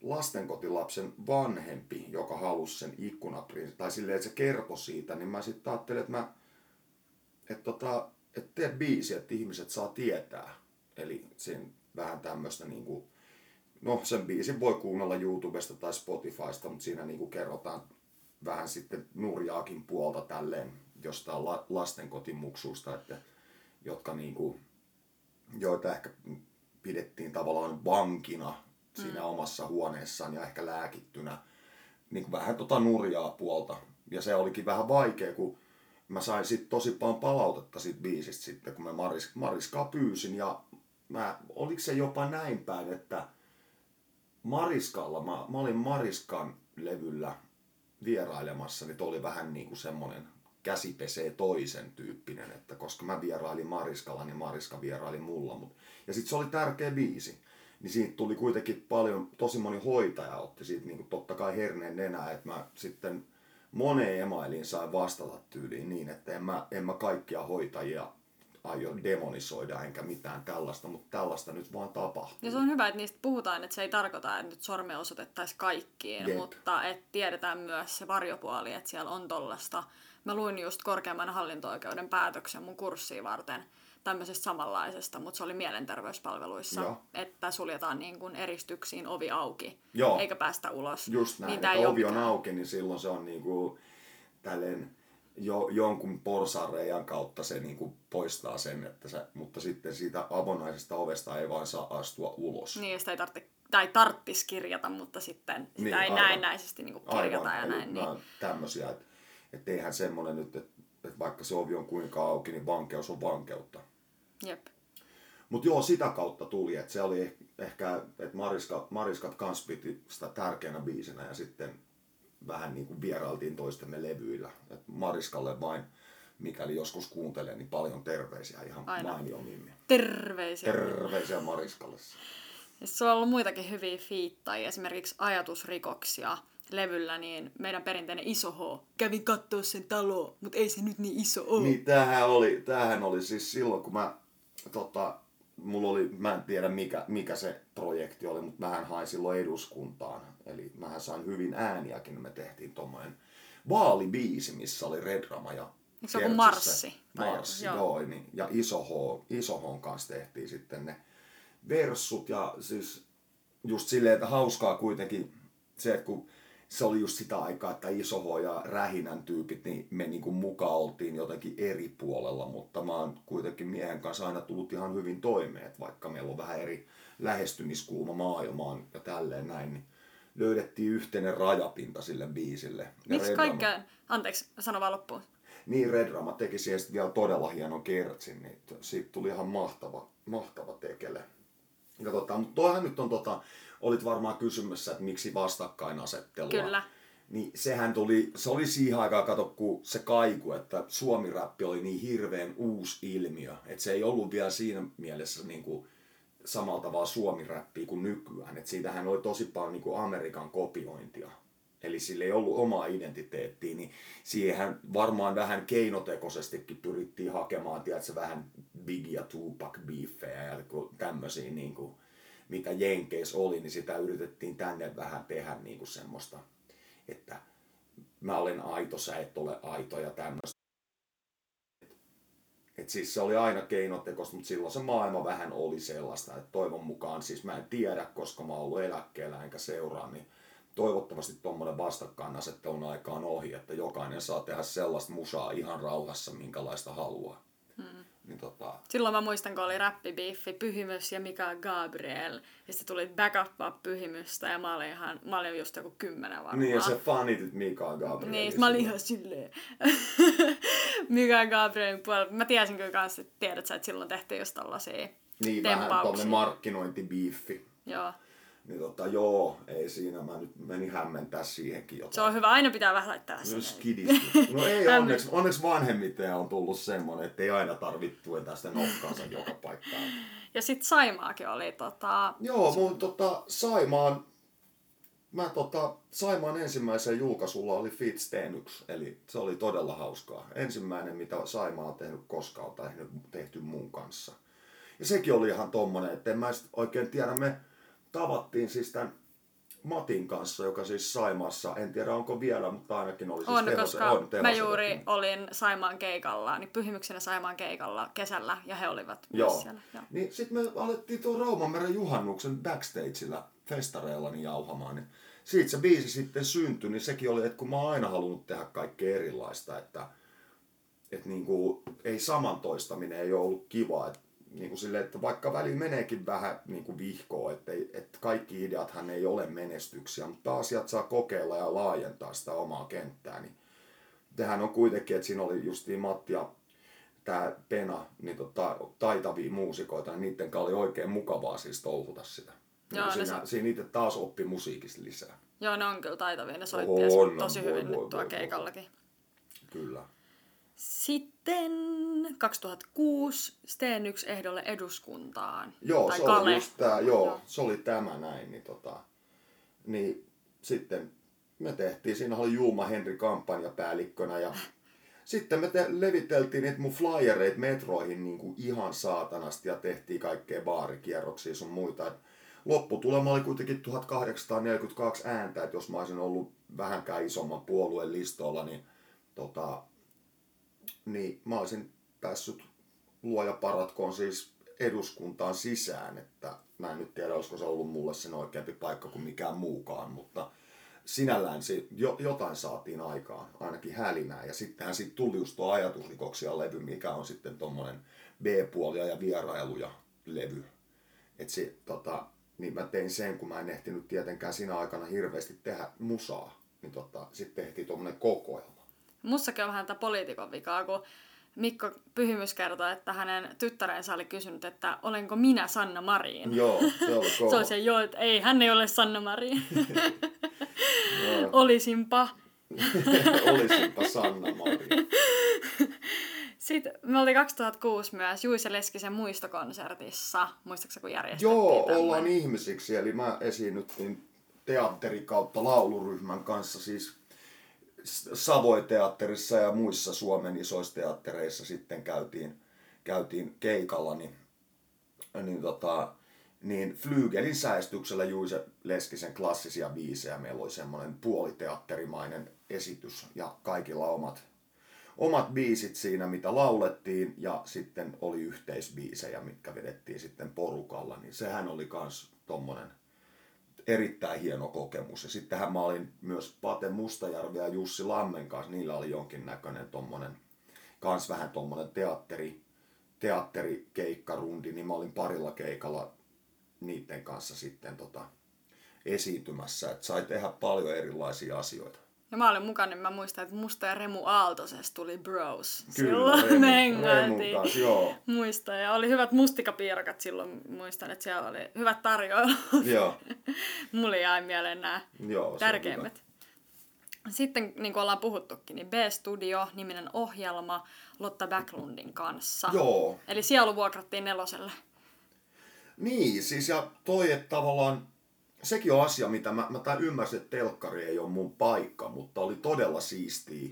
lastenkotilapsen vanhempi, joka halusi sen ikkunaprinssin, tai silleen, että se kertoi siitä, niin mä sitten ajattelin, että mä, että tota, että tee biisi, että ihmiset saa tietää. Eli siinä vähän tämmöistä niinku, no sen biisin voi kuunnella YouTubesta tai Spotifysta, mutta siinä niinku kerrotaan vähän sitten nurjaakin puolta tälleen jostain la, lastenkotimuksusta, että, jotka niinku, joita ehkä pidettiin tavallaan vankina siinä mm. omassa huoneessaan ja ehkä lääkittynä niin vähän tota nurjaa puolta. Ja se olikin vähän vaikea, kun mä sain sit tosi paljon palautetta siitä biisistä sitten, kun mä Maris, Mariskaa pyysin. Ja mä, oliko se jopa näin päin, että Mariskalla, mä, mä olin Mariskan levyllä vierailemassa, niin oli vähän niin kuin semmoinen käsi pesee toisen tyyppinen, että koska mä vierailin Mariskalla, niin Mariska vieraili mulla. Mut, ja sitten se oli tärkeä biisi. Niin siitä tuli kuitenkin paljon, tosi moni hoitaja otti siitä niin totta kai herneen nenää, että mä sitten moneen emailiin sain vastata tyyliin niin, että en mä, en mä kaikkia hoitajia aio demonisoida enkä mitään tällaista, mutta tällaista nyt vaan tapahtuu. Ja se on hyvä, että niistä puhutaan, että se ei tarkoita, että nyt sorme osoitettaisiin kaikkiin, Jep. mutta että tiedetään myös se varjopuoli, että siellä on tollasta. Mä luin just korkeamman hallinto-oikeuden päätöksen mun kurssiin varten tämmöisestä samanlaisesta, mutta se oli mielenterveyspalveluissa, Joo. että suljetaan niin kuin eristyksiin ovi auki, Joo. eikä päästä ulos. Just näin, Niin niin että ovi on auki, niin silloin se on niinku tälleen jo, jonkun porsareijan kautta se niinku poistaa sen, että se, mutta sitten siitä avonaisesta ovesta ei vaan saa astua ulos. Niin, ja sitä ei tarvitse, tai tarttis kirjata, mutta sitten sitä Niin, ei aivan. näennäisesti niin kuin kirjata ja eli näin. Niin. tämmöisiä, että, että eihän semmoinen nyt, että, että vaikka se ovi on kuinka auki, niin vankeus on vankeutta. Jep. Mutta joo, sitä kautta tuli, että se oli eh- ehkä, että Mariska, Mariskat kans piti sitä tärkeänä biisinä ja sitten vähän niin kuin vierailtiin toistemme levyillä. Et Mariskalle vain, mikäli joskus kuuntelee, niin paljon terveisiä ihan Aina. mainio Mimmi. Terveisiä. Terveisiä Mariskalle. Ja se on ollut muitakin hyviä fiittajia, esimerkiksi ajatusrikoksia levyllä, niin meidän perinteinen iso H. Kävin kattoo sen talo, mutta ei se nyt niin iso ole. Niin tämähän oli, tämähän oli siis silloin, kun mä, tota, mulla oli, mä en tiedä mikä, mikä se projekti oli, mutta mähän hain silloin eduskuntaan. Eli mähän sain hyvin ääniäkin, me tehtiin tommonen vaalibiisi, missä oli Red Rama ja se Kertsissä. marssi? Marssi, joo. joo. niin, ja Iso H, Iso Hn kanssa tehtiin sitten ne verssut ja siis just silleen, että hauskaa kuitenkin se, että kun se oli just sitä aikaa, että Iso H ja Rähinän tyypit, niin me niinku mukaan oltiin jotenkin eri puolella, mutta mä oon kuitenkin miehen kanssa aina tullut ihan hyvin toimeen, että vaikka meillä on vähän eri lähestymiskulma maailmaan ja tälleen näin, niin löydettiin yhteinen rajapinta sille biisille. Ja Miksi kaikkea... Anteeksi, sano vaan loppuun. niin Red Rama teki siihen sitten vielä todella hienon kertsin, niin siitä tuli ihan mahtava, mahtava tekele. Ja tota, mutta toihan nyt on tota, olit varmaan kysymässä, että miksi vastakkainasettelua. Kyllä. Niin sehän tuli, se oli siihen aikaan, kato, kun se kaiku, että suomiräppi oli niin hirveän uusi ilmiö, että se ei ollut vielä siinä mielessä niin kuin samalla tavalla suomiräppiä kuin nykyään. Et siitähän oli tosi paljon niin kuin Amerikan kopiointia. Eli sillä ei ollut omaa identiteettiä, niin siihen varmaan vähän keinotekoisestikin pyrittiin hakemaan, tiedätkö, vähän Big ja Tupac beefejä ja tämmöisiä, niin kuin, mitä Jenkeissä oli, niin sitä yritettiin tänne vähän tehdä niin kuin semmoista, että mä olen aito, sä et ole aito ja tämmöistä. Et siis se oli aina keinotekoista, mutta silloin se maailma vähän oli sellaista, että toivon mukaan, siis mä en tiedä, koska mä oon ollut eläkkeellä enkä seuraa, niin toivottavasti tuommoinen vastakkainasettelun aika on ohi, että jokainen saa tehdä sellaista musaa ihan rauhassa, minkälaista haluaa. Hmm. Niin tota, Silloin mä muistan, kun oli räppibiiffi, Pyhimys ja Mika Gabriel. Ja sitten tuli backuppaa Pyhimystä ja mä olin, ihan, mä olin just joku kymmenen varmaan. niin ja se fanitit Mika Gabriel. Niin, mä olin ihan silleen. Mika Gabrielin puolella. Mä tiesin kyllä kanssa, että tiedät sä, että silloin tehtiin just tollasia Niin, vähän tuommoinen markkinointibiiffi. Joo. Niin tota, joo, ei siinä, mä nyt menin hämmentää siihenkin jotain. Se on hyvä, aina pitää vähän laittaa No sinne. skidisti. No ei onneksi, onneksi vanhemmiten on tullut semmonen, että ei aina tarvitse tueta sitä nokkaansa joka paikkaan. Ja sit Saimaakin oli tota... Joo, mun tota, Saimaan, mä tota, Saimaan ensimmäisen julkaisulla oli Fitz T1, eli se oli todella hauskaa. Ensimmäinen, mitä Saimaa on tehnyt koskaan, tehnyt, tehty mun kanssa. Ja sekin oli ihan tommonen, että en mä oikein tiedä, me tavattiin siis tämän Matin kanssa, joka siis Saimaassa, en tiedä onko vielä, mutta ainakin oli siis On, tehosen- koska on mä tehosen- juuri olin Saimaan keikalla, niin pyhimyksenä Saimaan keikalla kesällä, ja he olivat Joo. myös siellä. Joo. Niin sitten me alettiin tuon Raumanmeren juhannuksen backstageilla festareilla niin jauhamaan. Niin siitä se biisi sitten syntyi, niin sekin oli, että kun mä oon aina halunnut tehdä kaikkea erilaista, että, että niin kuin, ei samantoistaminen ei ole ollut kiva. Että, niin kuin sille, että vaikka väli meneekin vähän niin kuin vihkoa, että, että kaikki ideathan ei ole menestyksiä, mutta asiat saa kokeilla ja laajentaa sitä omaa kenttää. Niin tähän on kuitenkin, että siinä oli justiin Matti ja tämä Pena, niin tota, taitavia muusikoita, niin niiden kanssa oli oikein mukavaa siis touhuta sitä. Niin Joo, ne siinä, sa- siinä itse taas oppi musiikista lisää. Joo, ne on kyllä taitavia, ne soitti On, on, tosi voi, hyvin voi, nyt tuo voi, keikallakin. Kyllä. Sitten 2006 Steen yksi ehdolle eduskuntaan. Joo, tai se Kale. oli just tää, joo, Joo. se oli tämä näin. Niin, tota, niin sitten me tehtiin, siinä oli Julma Henri kampanjapäällikkönä ja sitten me te, leviteltiin niitä mun flyereita metroihin niin kuin ihan saatanasti ja tehtiin kaikkea baarikierroksia sun muita. Et lopputulema oli kuitenkin 1842 ääntä, että jos mä olisin ollut vähänkään isomman puolueen listoilla, niin, tota, niin mä olisin päässyt luoja paratkoon siis eduskuntaan sisään, että mä en nyt tiedä, olisiko se ollut mulle sen oikeampi paikka kuin mikään muukaan, mutta sinällään se, jo, jotain saatiin aikaan, ainakin hälinää. Ja sittenhän siitä tuli just tuo ajatusrikoksia levy, mikä on sitten tommonen B-puolia ja vierailuja levy. Et se, tota, niin mä tein sen, kun mä en ehtinyt tietenkään siinä aikana hirveästi tehdä musaa. Niin tota, sitten tehtiin tommonen kokoelma. Mussakin on vähän tätä poliitikon vikaa, kun Mikko Pyhimys kertoi, että hänen tyttärensä oli kysynyt, että olenko minä Sanna Marin. Joo, se oli Se oli se, joo, että ei, hän ei ole Sanna Marin. Olisinpa. Olisinpa Sanna Marin. Sitten me oltiin 2006 myös Juise Leskisen muistokonsertissa. Muistaaksä, kun järjestettiin Joo, tämmönen? ollaan ihmisiksi. Eli mä esiinnyttiin teatteri kautta lauluryhmän kanssa siis S- Savoy-teatterissa ja muissa Suomen isoissa teattereissa sitten käytiin, käytiin keikalla, niin, niin, tota, niin Flygelin säestyksellä Juise Leskisen klassisia biisejä. Meillä oli semmoinen puoliteatterimainen esitys ja kaikilla omat, omat biisit siinä, mitä laulettiin, ja sitten oli yhteisbiisejä, mitkä vedettiin sitten porukalla, niin sehän oli kans tommonen erittäin hieno kokemus. Ja sittenhän mä olin myös Pate Mustajärvi ja Jussi Lammen kanssa, niillä oli jonkinnäköinen tommonen, kans vähän tommonen teatteri, teatterikeikkarundi, niin mä olin parilla keikalla niiden kanssa sitten tota, esiintymässä, että sai tehdä paljon erilaisia asioita. Ja mä olin mukana, niin mä muistan, että musta ja Remu Aaltosesta tuli bros. Kyllä, silloin Remu- me Remun hengailtiin. kanssa, joo. Muistan. Ja oli hyvät mustikapiirakat silloin. Muistan, että siellä oli hyvät tarjoilut. Joo, Mulle jäi mieleen nämä joo. tärkeimmät. Sitten, niin kuin ollaan puhuttukin, niin B-Studio-niminen ohjelma Lotta Backlundin kanssa. Joo, Eli sielu vuokrattiin neloselle. Niin, siis ja toi, että tavallaan sekin on asia, mitä mä, mä tämän ymmärsin, että telkkari ei ole mun paikka, mutta oli todella siistiä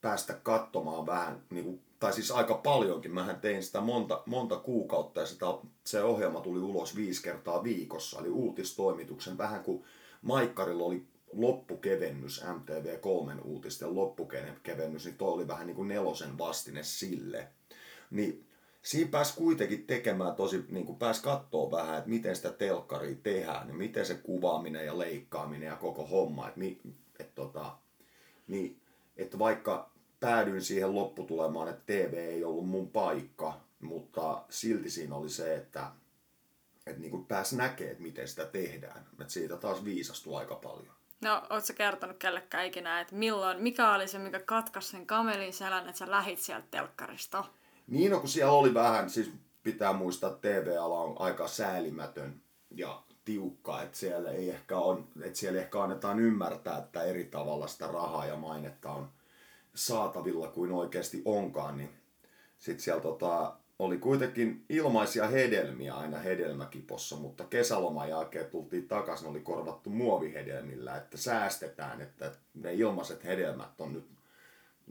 päästä katsomaan vähän, niin kuin, tai siis aika paljonkin. Mähän tein sitä monta, monta kuukautta ja sitä, se ohjelma tuli ulos viisi kertaa viikossa, eli uutistoimituksen vähän kuin Maikkarilla oli loppukevennys, MTV3 uutisten loppukevennys, niin toi oli vähän niin kuin nelosen vastine sille. Niin siinä pääsi kuitenkin tekemään tosi, niin kuin pääsi katsoa vähän, että miten sitä telkkaria tehdään, niin miten se kuvaaminen ja leikkaaminen ja koko homma, että, että, tota, niin, että vaikka päädyin siihen lopputulemaan, että TV ei ollut mun paikka, mutta silti siinä oli se, että, että niin kuin pääsi näkemään, että miten sitä tehdään. Että siitä taas viisastui aika paljon. No, oot sä kertonut kellekään ikinä, että milloin, mikä oli se, mikä katkaisi sen kamelin selän, että sä lähit sieltä telkkarista? Niin, no kun siellä oli vähän, siis pitää muistaa, että TV-ala on aika säälimätön ja tiukka, että siellä ei ehkä on, että siellä ehkä annetaan ymmärtää, että eri tavalla sitä rahaa ja mainetta on saatavilla kuin oikeasti onkaan, niin sitten siellä tota, oli kuitenkin ilmaisia hedelmiä aina hedelmäkipossa, mutta kesäloman jälkeen tultiin takaisin, oli korvattu muovihedelmillä, että säästetään, että ne ilmaiset hedelmät on nyt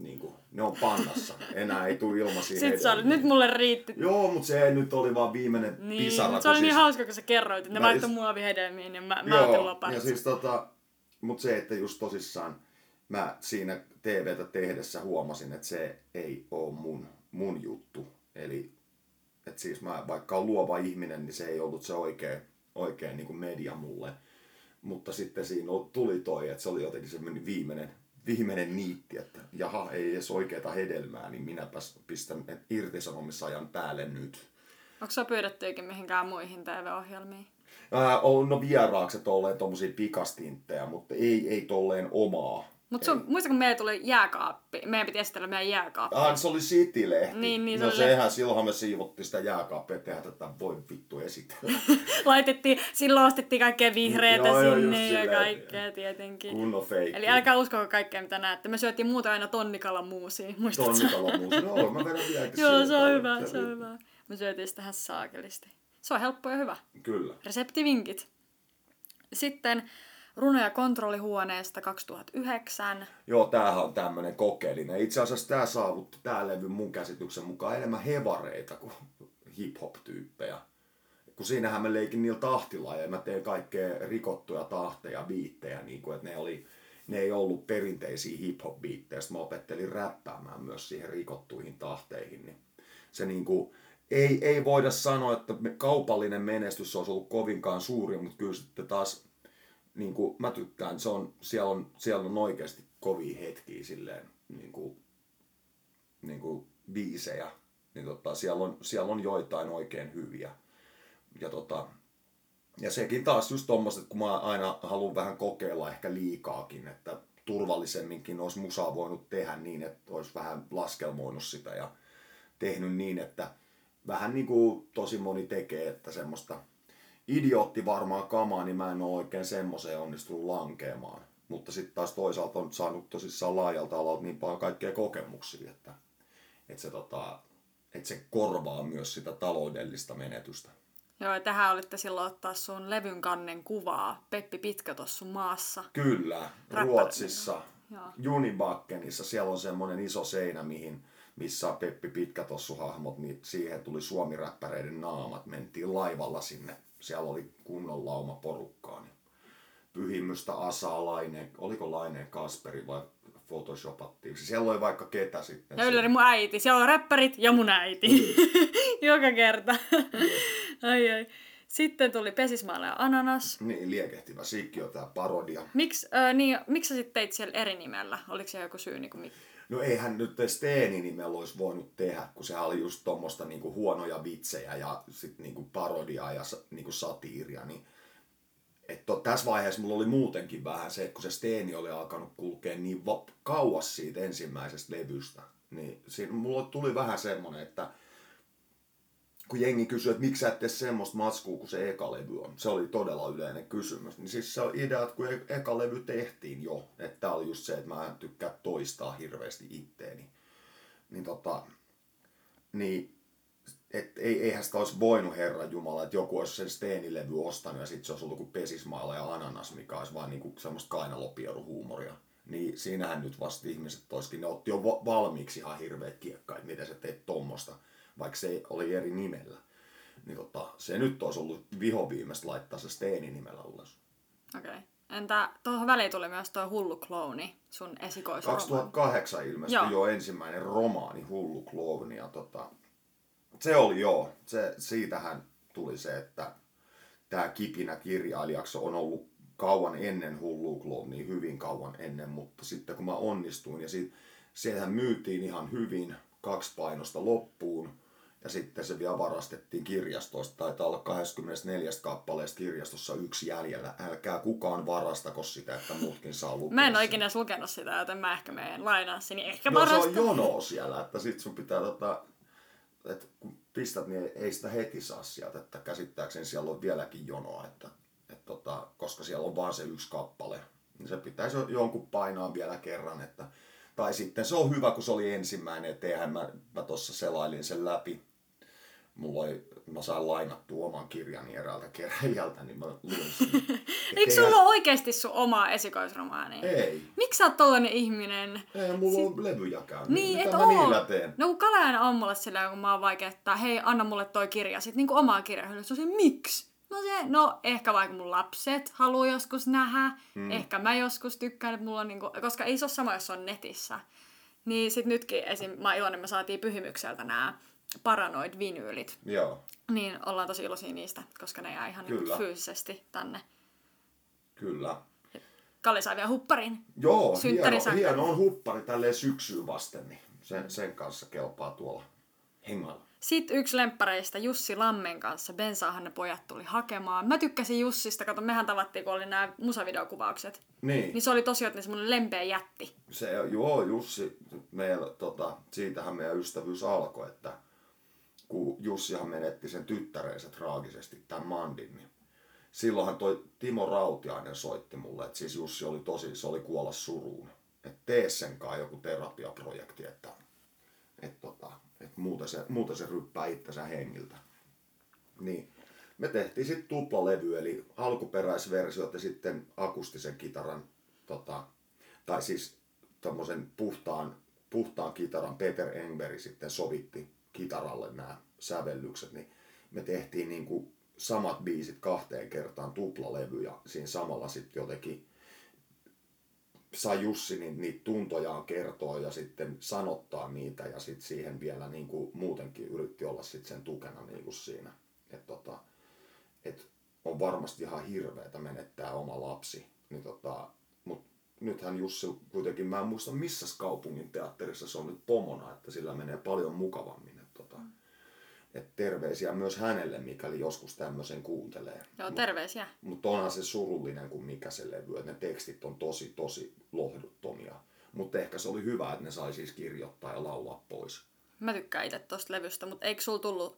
niin kuin, ne on pannassa. Enää ei tule ilmaisia Sitten sä hedelmiä. nyt mulle riitti. Joo, mutta se nyt oli vaan viimeinen Niin, pisara. se oli niin siis- hauska, kun sä kerroit, että ne Mä laittoi just- muovihedelmiin, niin mä, mä otin Joo, ja siis tota, mutta se, että just tosissaan mä siinä TVtä tehdessä huomasin, että se ei ole mun, mun juttu. Eli että siis mä, vaikka on luova ihminen, niin se ei ollut se oikea, oikea niin kuin media mulle. Mutta sitten siinä tuli toi, että se oli jotenkin semmoinen viimeinen, viimeinen niitti, että jaha, ei edes oikeata hedelmää, niin minäpäs pistän irtisanomisajan päälle nyt. Onko sä pyydettyäkin mihinkään muihin TV-ohjelmiin? Ää, on no vieraakset olleet tommosia pikastinttejä, mutta ei, ei tolleen omaa, Mutta sun, muista kun meillä tuli jääkaappi, meidän piti esitellä meidän jääkaappi. Ah, se oli City-lehti. Niin, niin, se no oli sehän, silloinhan me siivottiin sitä jääkaappia, että eihän tätä voi vittu esitellä. Laitettiin, silloin ostettiin kaikkea vihreätä Joo, joo, sinne just ja silleen. kaikkea tietenkin. Kunnon feikki. Eli älkää uskoko kaikkea mitä näette. Me syötiin muuten aina tonnikalan muusia, muistatko? Tonnikala muusi. No, mä vedän vieläkin Joo, se on hyvä, se on hyvä. Me syötiin sitä saakelisti. Se on helppo ja hyvä. Kyllä. Reseptivinkit. Sitten runoja kontrollihuoneesta 2009. Joo, tämähän on tämmönen kokeellinen. Itse asiassa tää saavutti tää levy mun käsityksen mukaan enemmän hevareita kuin hip-hop-tyyppejä. Kun siinähän mä leikin niillä tahtilla ja mä tein kaikkea rikottuja tahteja, biittejä, niin kuin, että ne, oli, ne ei ollut perinteisiä hip-hop-biittejä. Mä opettelin räppäämään myös siihen rikottuihin tahteihin. Niin se niin kuin, ei, ei voida sanoa, että kaupallinen menestys olisi ollut kovinkaan suuri, mutta kyllä sitten taas niin kuin mä tykkään, se on, siellä, on, siellä on oikeasti kovia hetkiä silleen, niin kuin, niin kuin biisejä. Niin tota, siellä, on, siellä on joitain oikein hyviä. Ja, tota, ja sekin taas just tommoset, kun mä aina haluan vähän kokeilla ehkä liikaakin, että turvallisemminkin olisi musaa voinut tehdä niin, että olisi vähän laskelmoinut sitä ja tehnyt niin, että vähän niin kuin tosi moni tekee, että semmoista idiootti varmaan kamaa, niin mä en ole oikein semmoiseen onnistunut lankeamaan. Mutta sitten taas toisaalta on saanut tosissaan laajalta alalta niin paljon kaikkea kokemuksia, että, että, se, tota, että se korvaa myös sitä taloudellista menetystä. Joo, ja tähän olitte silloin ottaa sun levyn kannen kuvaa. Peppi Pitkä tuossa sun maassa. Kyllä, Räppäri- Ruotsissa. Junibakkenissa, siellä on semmoinen iso seinä, mihin, missä on Peppi Pitkätossu hahmot, niin siihen tuli suomiräppäreiden naamat. Mentiin laivalla sinne, siellä oli kunnon lauma porukkaa. Niin pyhimystä Asaa, Laine, oliko Laineen Kasperi vai photoshopattiin. Siellä oli vaikka ketä sitten. Ja Ylläri mun äiti. Siellä on räppärit ja mun äiti. Joka kerta. ai ai. Sitten tuli Pesismaala ja Ananas. Niin, liekehtivä sikkio, tämä parodia. Miks, äh, niin, miksi sä sitten teit siellä eri nimellä? Oliko se joku syy? Niin kuin, No eihän nyt Steeni nimellä olisi voinut tehdä, kun sehän oli just tuommoista niinku huonoja vitsejä ja sit niinku parodiaa ja niinku satiiria. Niin, et to, tässä vaiheessa mulla oli muutenkin vähän se, että kun se Steeni oli alkanut kulkea niin va- kauas siitä ensimmäisestä levystä, niin siinä mulla tuli vähän semmonen, että kun jengi kysyi, että miksi sä et tee semmoista matskua kuin se eka levy on. Se oli todella yleinen kysymys. Niin siis se on idea, että kun e- eka levy tehtiin jo, että tää oli just se, että mä en tykkää toistaa hirveästi itteeni. Niin tota, niin et ei, eihän sitä olisi voinut Herra Jumala, että joku olisi sen Steeni-levy ostanut ja sitten se olisi ollut kuin Pesismaala ja Ananas, mikä olisi vaan niinku semmoista kainalopieruhuumoria. Niin siinähän nyt vasta ihmiset olisikin, ne otti jo va- valmiiksi ihan hirveät kiekkaa, että miten sä teet tommosta, vaikka se oli eri nimellä. Niin tota, se nyt olisi ollut vihoviimeistä laittaa se Steeni nimellä ulos. Okei. Okay. Entä tuohon väliin tuli myös tuo hullu klooni, sun esikoisromaani. 2008 ilmestyi Joo. jo ensimmäinen romaani Hullu Klooni ja tota, se oli joo, se, siitähän tuli se, että tämä kipinä kirjailijaksi on ollut kauan ennen Hullu Kloonia, hyvin kauan ennen, mutta sitten kun mä onnistuin ja sit, siellähän myytiin ihan hyvin kaksi painosta loppuun ja sitten se vielä varastettiin kirjastosta. Taitaa olla 24 kappaleesta kirjastossa yksi jäljellä. Älkää kukaan varastako sitä, että muutkin saa lukea Mä en ole sen. ikinä edes lukenut sitä, joten mä ehkä menen lainaan sen, niin ehkä No se on varastan. jono siellä, että sit sun pitää tota, että kun pistät, niin ei sitä heti saa sieltä, että käsittääkseni siellä on vieläkin jonoa, että, että tota, koska siellä on vaan se yksi kappale, niin se pitäisi jo- jonkun painaa vielä kerran, että tai sitten se on hyvä, kun se oli ensimmäinen, että eihän mä, mä tuossa selailin sen läpi. Mulla oli, mä sain lainattua oman kirjani eräältä keräilijältä, niin mä luin sen. Eikö sulla ole oikeasti sun oma esikoisromaani? Ei. Miksi sä oot tollanen ihminen? Ei, mulla on levyjä käynyt. Niin, Mitä et oo. niillä teen? No kun Kala aina on mulle silleen, kun mä oon vaikea, että hei, anna mulle toi kirja. Sitten niinku omaa kirjaa. Se on se, miksi? No se, no ehkä vaikka mun lapset haluaa joskus nähdä. Mm. Ehkä mä joskus tykkään, että mulla on niinku, koska ei se ole sama, jos se on netissä. Niin sit nytkin esim. mä oon iloinen, me saatiin pyhimykseltä nämä paranoid vinyylit. Joo. Niin ollaan tosi iloisia niistä, koska ne jää ihan niinku Kyllä. fyysisesti tänne. Kyllä. Kalle sai vielä hupparin. Joo, hieno, hieno on huppari tälleen syksyyn vasten, niin sen, sen kanssa kelpaa tuolla hengalla. Sitten yksi lemppareista Jussi Lammen kanssa, Bensaahan ne pojat tuli hakemaan. Mä tykkäsin Jussista, kato mehän tavattiin, kun oli nämä musavideokuvaukset. Niin. Niin se oli tosiaan semmoinen lempeä jätti. Se, joo, Jussi, meillä, tota, siitähän meidän ystävyys alkoi, että kun Jussihan menetti sen tyttärensä traagisesti, tämän Mandin, niin silloinhan toi Timo Rautiainen soitti mulle, että siis Jussi oli tosi, se oli kuolla suruun. Että tee sen kanssa joku terapiaprojekti, että, että, tota, että muuten, se, muuten se ryppää itsensä hengiltä. Niin me tehtiin sitten tuplalevy, eli alkuperäisversiot ja sitten akustisen kitaran, tota, tai siis tämmöisen puhtaan, puhtaan kitaran, Peter Engberg sitten sovitti kitaralle nämä sävellykset, niin me tehtiin niin kuin samat biisit kahteen kertaan tuplalevy ja siinä samalla sitten jotenkin sai Jussi niin, niitä tuntojaan kertoa ja sitten sanottaa niitä ja sitten siihen vielä niin kuin muutenkin yritti olla sitten sen tukena niin kuin siinä. Että tota, et on varmasti ihan hirveetä menettää oma lapsi. Niin tota, mut nythän Jussi kuitenkin, mä en muista missä kaupungin teatterissa se on nyt pomona, että sillä menee paljon mukavammin. Tota, et terveisiä myös hänelle, mikäli joskus tämmöisen kuuntelee. Joo, terveisiä. Mutta onhan se surullinen kuin mikä se levy, että ne tekstit on tosi tosi lohduttomia. Mutta ehkä se oli hyvä, että ne sai siis kirjoittaa ja laulaa pois. Mä tykkään itse tosta levystä, mutta eikö sul tullut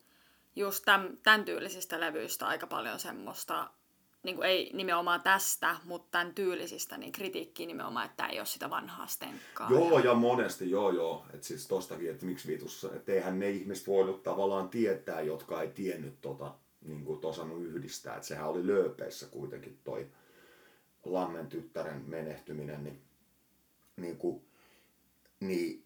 just tämän, tämän tyylisistä levyistä aika paljon semmoista, niin kuin ei nimenomaan tästä, mutta tämän tyylisistä, niin kritiikkiä nimenomaan, että tämä ei ole sitä vanhaa stenkkaa. Joo, ja monesti, joo joo. Että siis tostakin, että miksi vitussa, että eihän ne ihmiset voinut tavallaan tietää, jotka ei tiennyt tota, niin kuin osannut yhdistää. Että sehän oli lööpeissä kuitenkin toi Lammen tyttären menehtyminen, niin, niin, kuin, niin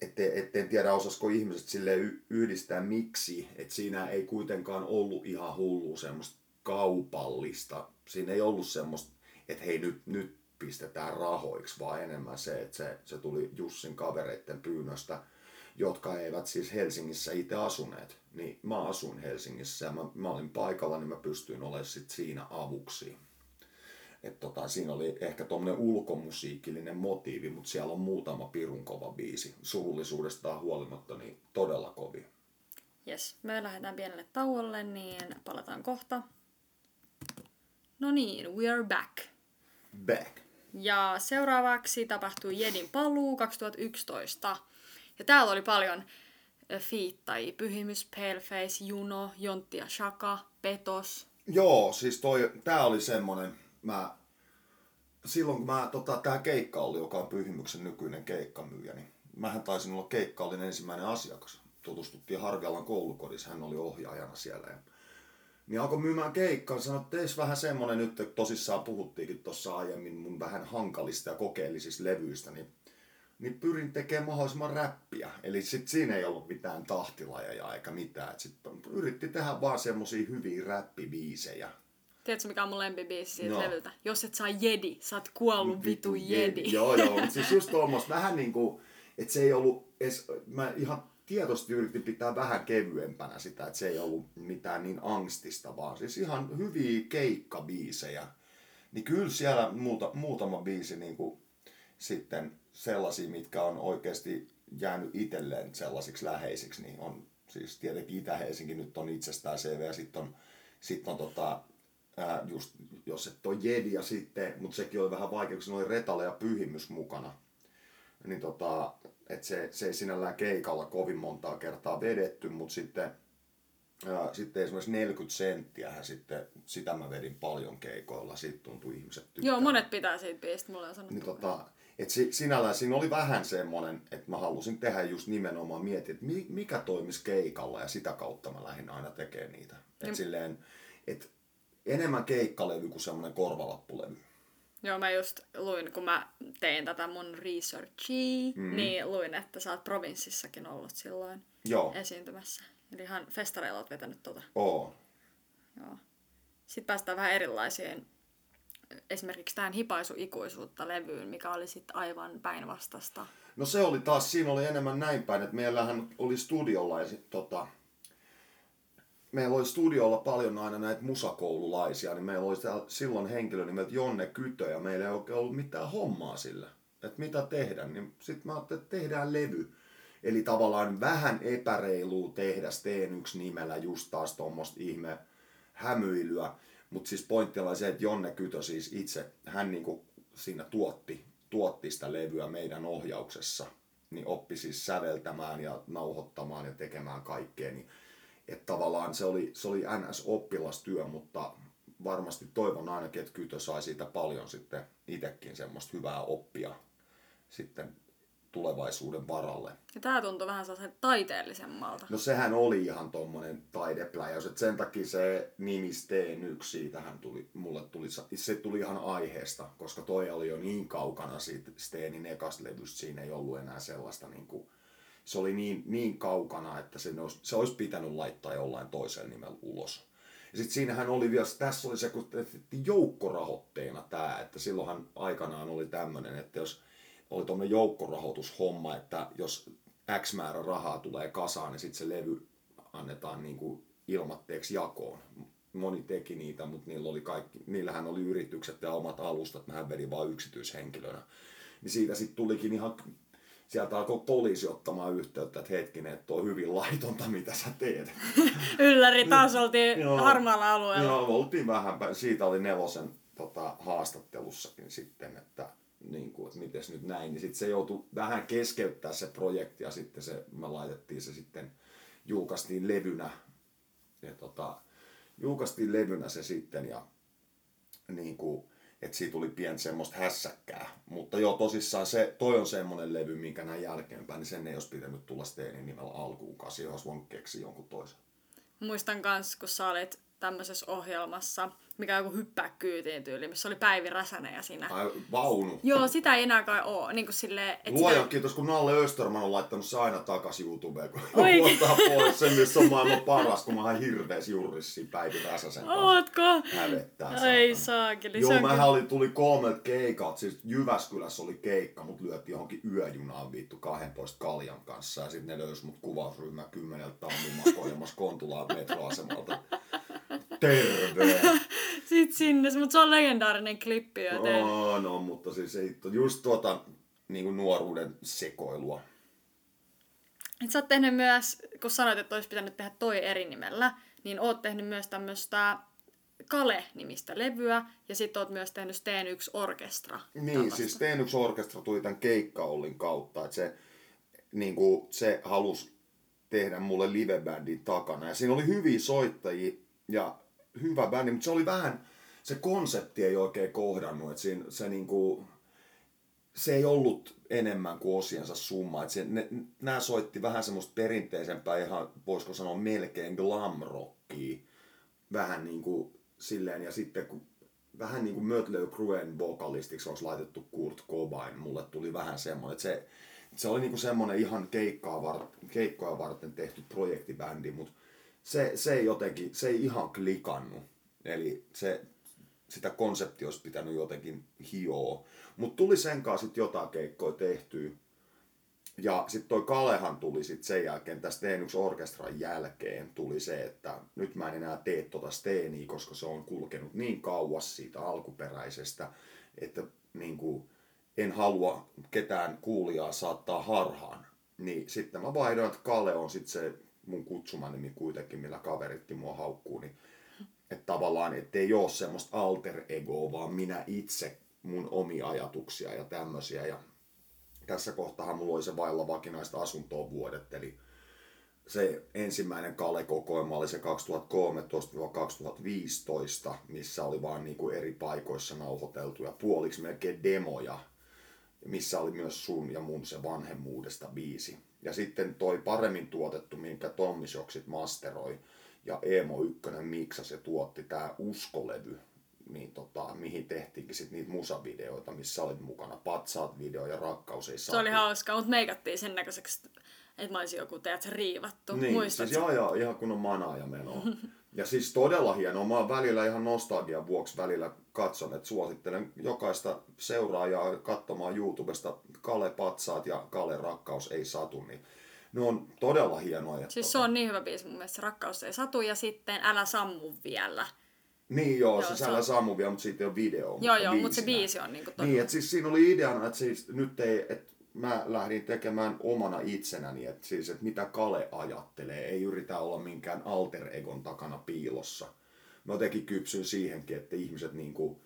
ette, etten tiedä osasko ihmiset sille yhdistää miksi, että siinä ei kuitenkaan ollut ihan hullu semmoista kaupallista. Siinä ei ollut semmoista, että hei nyt, nyt pistetään rahoiksi, vaan enemmän se, että se, se tuli Jussin kavereiden pyynnöstä, jotka eivät siis Helsingissä itse asuneet. Niin mä asuin Helsingissä ja mä, mä olin paikalla, niin mä pystyin olemaan sit siinä avuksi. Et tota, siinä oli ehkä tuommoinen ulkomusiikillinen motiivi, mutta siellä on muutama pirun kova biisi. Surullisuudestaan huolimatta niin todella kovia. Yes, me lähdetään pienelle tauolle, niin palataan kohta. No niin, we are back. Back. Ja seuraavaksi tapahtui Jedin paluu 2011. Ja täällä oli paljon fiittajia. Pyhimys, Paleface, Juno, Jontti ja Shaka, Petos. Joo, siis toi, tää oli semmonen, mä, silloin kun mä, tota, tää keikka oli, joka on Pyhimyksen nykyinen keikkamyyjä, niin mähän taisin olla keikkallinen ensimmäinen asiakas. Tutustuttiin Harvialan koulukodissa, hän oli ohjaajana siellä. Ja, niin alkoi myymään keikkaa, sanoi, että teis vähän semmonen nyt, että tosissaan puhuttiinkin tuossa aiemmin mun vähän hankalista ja kokeellisista levyistä, niin niin pyrin tekemään mahdollisimman räppiä. Eli sit siinä ei ollut mitään tahtilajeja eikä mitään. Et sit yritti tehdä vaan semmosia hyviä räppibiisejä. Tiedätkö mikä on mun lempibiisi siitä no. levyltä? Jos et saa jedi, sä oot kuollut vitu, vitu jedi. jedi. joo joo, siis just tuommoista vähän niinku, että se ei ollut edes, mä ihan tietoisesti yritin pitää vähän kevyempänä sitä, että se ei ollut mitään niin angstista, vaan siis ihan hyviä keikkabiisejä. Niin kyllä siellä muuta, muutama biisi niinku sitten sellaisia, mitkä on oikeasti jäänyt itselleen sellaisiksi läheisiksi, niin on siis tietenkin Itä-Helsinki nyt on itsestään CV ja sitten on, sit on tota, ää, just, jos et ole Jedi ja sitten, mutta sekin oli vähän vaikea, koska oli Retale ja Pyhimys mukana. Niin tota, et se, se ei sinällään keikalla kovin montaa kertaa vedetty, mutta sitten, ää, sitten esimerkiksi 40 senttiä sitten, sitä mä vedin paljon keikoilla, siitä tuntui ihmiset tykkää. Joo, monet pitää siitä biisistä, mulle on sanottu. Niin tota, et si, sinällään siinä oli vähän semmoinen, että mä halusin tehdä just nimenomaan miettiä, että mikä toimisi keikalla ja sitä kautta mä lähdin aina tekemään niitä. Et mm. silleen, et enemmän keikkalevy kuin semmoinen korvalappulevy. Joo, mä just luin, kun mä tein tätä mun researchia, mm. niin luin, että sä oot provinssissakin ollut silloin Joo. esiintymässä. Eli ihan festareilla oot vetänyt tota. Oo. Joo. Sitten päästään vähän erilaisiin esimerkiksi tähän hipaisu ikuisuutta levyyn, mikä oli sitten aivan päinvastasta. No se oli taas, siinä oli enemmän näin päin, että meillähän oli studiolla ja sit, tota, meillä oli studiolla paljon aina näitä musakoululaisia, niin meillä oli silloin henkilö nimeltä Jonne Kytö ja meillä ei oikein ollut mitään hommaa sillä, että mitä tehdä, niin sitten mä ajattelin, että tehdään levy. Eli tavallaan vähän epäreilua tehdä Steen yksi nimellä just taas tuommoista ihme hämyilyä. Mutta siis pointti oli se, että Jonne Kytö siis itse, hän niinku siinä tuotti, tuotti sitä levyä meidän ohjauksessa. Niin oppi siis säveltämään ja nauhoittamaan ja tekemään kaikkea. Niin, että tavallaan se oli, se oli NS-oppilastyö, mutta varmasti toivon ainakin, että Kytö sai siitä paljon sitten itsekin semmoista hyvää oppia sitten tulevaisuuden varalle. Ja tää tuntui vähän sellaisen taiteellisemmalta. No sehän oli ihan tommonen taidepläjäys, että sen takia se nimi Steen yksi, siitähän tuli, mulle tuli, se tuli ihan aiheesta, koska toi oli jo niin kaukana siitä Steenin ekasta levystä, siinä ei ollut enää sellaista niin kuin, se oli niin, niin kaukana, että se olisi, se olisi pitänyt laittaa jollain toisella nimellä ulos. Ja sitten siinähän oli vielä, tässä oli se, kun joukkorahoitteena tämä, että silloinhan aikanaan oli tämmöinen, että jos oli tuommoinen joukkorahoitushomma, että jos X määrä rahaa tulee kasaan, niin sitten se levy annetaan niin kuin ilmatteeksi jakoon. Moni teki niitä, mutta niillä oli kaikki, niillähän oli yritykset ja omat alustat, mähän vedin vain yksityishenkilönä. Niin siitä sitten tulikin ihan, sieltä alkoi poliisi ottamaan yhteyttä, että hetkinen, että on hyvin laitonta, mitä sä teet. Ylläri taas oltiin Joo. harmaalla alueella. Joo, oltiin vähän, siitä oli Nelosen tota, haastattelussakin sitten, että niin kuin, että mites nyt näin, niin sitten se joutui vähän keskeyttää se projekti ja sitten se, me laitettiin se sitten, julkaistiin levynä, ja tota, julkaistiin levynä se sitten ja niin kuin, että siitä tuli pieni semmoista hässäkkää. Mutta joo, tosissaan se, toi on semmoinen levy, minkä näin jälkeenpäin, niin sen ei olisi pitänyt tulla Steenin nimellä alkuunkaan, siihen olisi voinut keksiä jonkun toisen. Muistan kans, kun sä olit tämmöisessä ohjelmassa, mikä on joku hyppää kyytiin tyyli, missä oli Päivi Räsänen ja sinä. Ai, vaunu. Joo, sitä ei enää kai oo. Niin kuin silleen, että Luojan sitä... kiitos, kun Nalle Österman on laittanut se aina takas YouTubeen, kun Oi. ottaa pois sen, missä on maailman paras, kun mä oon hirvees jurissi Päivi Räsäsen kanssa. Ootko? Hävettää Ei saakeli. Joo, mähän kyllä- oli, tuli kolmet keikat, siis Jyväskylässä oli keikka, mut lyötiin johonkin yöjunaan vittu 12 kaljan kanssa ja sitten ne löysi mut kuvausryhmä kymmeneltä tammimakoilemassa Kontulaan metroasemalta. Terve! Sinne, mutta se on legendaarinen klippi, joten... Oh, no, mutta siis ei, just tuota niin kuin nuoruuden sekoilua. Et sä oot tehnyt myös, kun sanoit, että olisi pitänyt tehdä toi eri nimellä, niin oot tehnyt myös tämmöistä Kale-nimistä levyä, ja sit oot myös tehnyt Steen yksi orkestra. Niin, siis Teen yksi orkestra tuli tämän keikkaollin kautta, että se, niin kuin, se halusi tehdä mulle livebändin takana. Ja siinä oli hyviä soittajia ja hyvä bändi, mutta se oli vähän, se konsepti ei oikein kohdannut, että siinä, se niin kuin, se ei ollut enemmän kuin osiensa summa. Että se, ne, nämä soitti vähän semmoista perinteisempää, ihan voisiko sanoa melkein glam rockia. Vähän niin kuin silleen, ja sitten kun vähän niin kuin Mötley Cruen vokalistiksi olisi laitettu Kurt Cobain, mulle tuli vähän semmoinen, että se, se oli niin kuin semmoinen ihan keikkaa varten, keikkoja varten tehty projektibändi, mutta se, se ei jotenkin, se ei ihan klikannut. Eli se, sitä konsepti olisi pitänyt jotenkin hioa. Mutta tuli sen kanssa sitten jotain keikkoja tehtyä. Ja sitten toi Kalehan tuli sitten sen jälkeen, tästä Steen yksi orkestran jälkeen tuli se, että nyt mä en enää tee tota Steeniä, koska se on kulkenut niin kauas siitä alkuperäisestä, että niin kuin, en halua ketään kuulijaa saattaa harhaan. Niin sitten mä vaihdoin, että Kale on sitten se mun kutsumanimi kuitenkin, millä kaveritkin mua haukkuu, niin että tavallaan, ettei ole semmoista alter egoa, vaan minä itse, mun omia ajatuksia ja tämmöisiä. Ja tässä kohtaa mulla oli se vailla vakinaista asuntoa vuodet, eli se ensimmäinen Kale-kokoelma oli se 2013-2015, missä oli vaan niinku eri paikoissa nauhoiteltu ja puoliksi melkein demoja, missä oli myös sun ja mun se vanhemmuudesta biisi. Ja sitten toi paremmin tuotettu, minkä Tommi Shocksit masteroi, ja Emo Ykkönen miksasi ja tuotti tää Uskolevy, niin tota, mihin tehtiinkin sit niitä musavideoita, missä olit mukana. Patsaat video ja rakkaus ei Se oli hauska, mutta meikattiin sen näköiseksi, että mä olisin joku, teet riivattu. Niin, Muistatko? siis joo, joo, ihan kun on manaa ja menoa. Ja siis todella hienoa. Mä oon välillä ihan nostalgian vuoksi välillä katson, että suosittelen jokaista seuraajaa katsomaan YouTubesta Kale Patsaat ja Kale Rakkaus ei satu, niin ne on todella hienoja. Ja Siis se on niin hyvä biisi mun mielestä, se rakkaus ei satu, ja sitten älä sammu vielä. Niin joo, Joo, siis se älä on- sammu vielä, mutta siitä ei ole video. Joo, joo, mutta se biisi on niinku todella... Niin, että siis siinä oli ideana, että siis nyt ei, että mä lähdin tekemään omana itsenäni, että siis, että mitä Kale ajattelee, ei yritä olla minkään alter egon takana piilossa. Mä jotenkin kypsyn siihenkin, että ihmiset niinku,